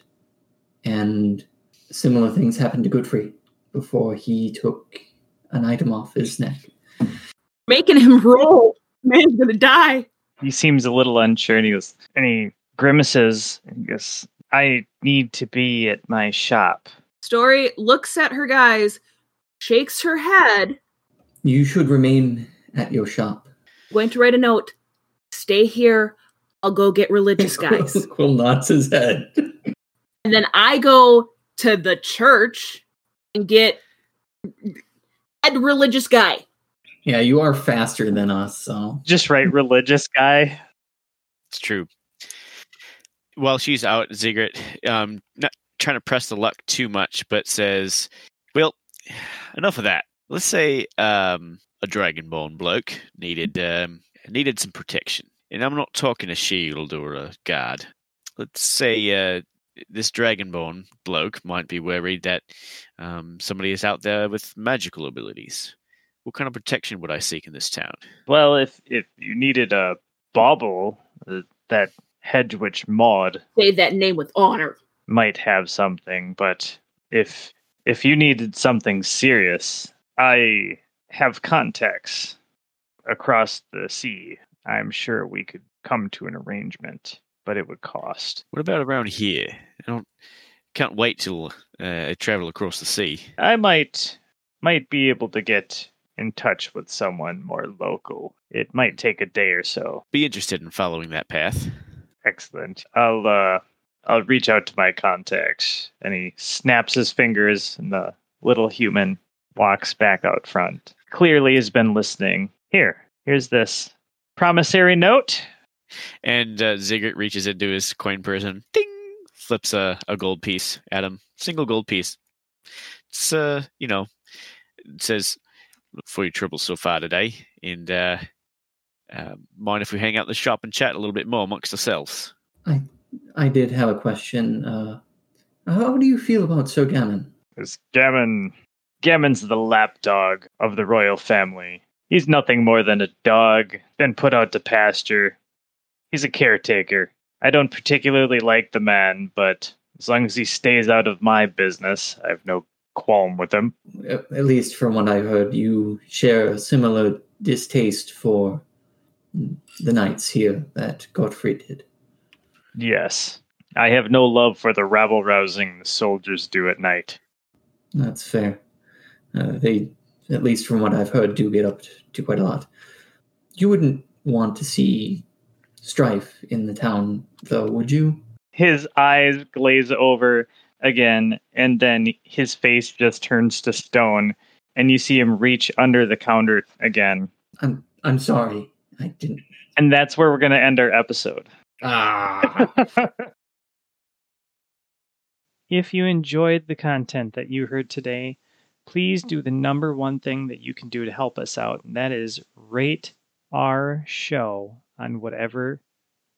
and similar things happened to Godfrey before he took an item off his neck. Making him roll. Man's gonna die. He seems a little unsure and he goes and he grimaces and goes, I need to be at my shop. Story looks at her guys, shakes her head, You should remain at your shop. going to write a note. Stay here. I'll go get religious (laughs) guys. Quill nods his head. and then I go to the church and get a religious guy. Yeah, you are faster than us, so Just right, religious guy. It's true. While she's out, Ziggurat, um, not trying to press the luck too much, but says, "Well, enough of that. Let's say um, a dragonborn bloke needed um, needed some protection, and I'm not talking a shield or a guard. Let's say uh, this Dragonborn bloke might be worried that um, somebody is out there with magical abilities. What kind of protection would I seek in this town? Well, if if you needed a bauble, uh, that hedge witch Maud Say that name with honor. might have something, but if if you needed something serious, I have contacts across the sea. I'm sure we could come to an arrangement, but it would cost. What about around here? I don't can't wait till uh, I travel across the sea. I might might be able to get in touch with someone more local. It might take a day or so. Be interested in following that path. Excellent. I'll uh I'll reach out to my contacts. And he snaps his fingers and the little human walks back out front. Clearly has been listening. Here, here's this promissory note. And uh, Ziggurat reaches into his coin purse and ding, flips a, a gold piece at him. Single gold piece. It's uh, you know, it says "Look for your troubles so far today, and uh, uh, mind if we hang out the shop and chat a little bit more amongst ourselves? I I did have a question. Uh, how do you feel about Sir Gammon? Because Gammon Gammon's the lapdog of the royal family. He's nothing more than a dog, been put out to pasture. He's a caretaker. I don't particularly like the man, but as long as he stays out of my business, I have no qualm with him. At at least from what I heard, you share a similar distaste for the knights here that Godfrey did. Yes. I have no love for the rabble rousing the soldiers do at night. That's fair. Uh, they, at least from what I've heard, do get up to quite a lot. You wouldn't want to see strife in the town, though, would you? His eyes glaze over again, and then his face just turns to stone, and you see him reach under the counter again. I'm I'm sorry. I didn't. And that's where we're going to end our episode. Ah. (laughs) if you enjoyed the content that you heard today, please do the number one thing that you can do to help us out, and that is rate our show on whatever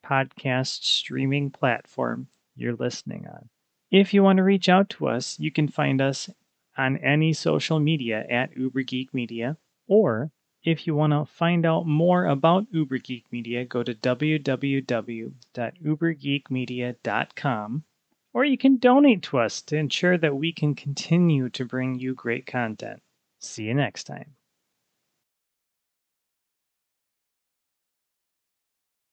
podcast streaming platform you're listening on. If you want to reach out to us, you can find us on any social media at Uber Geek Media, or if you want to find out more about Uber Geek Media, go to www.ubergeekmedia.com or you can donate to us to ensure that we can continue to bring you great content. See you next time.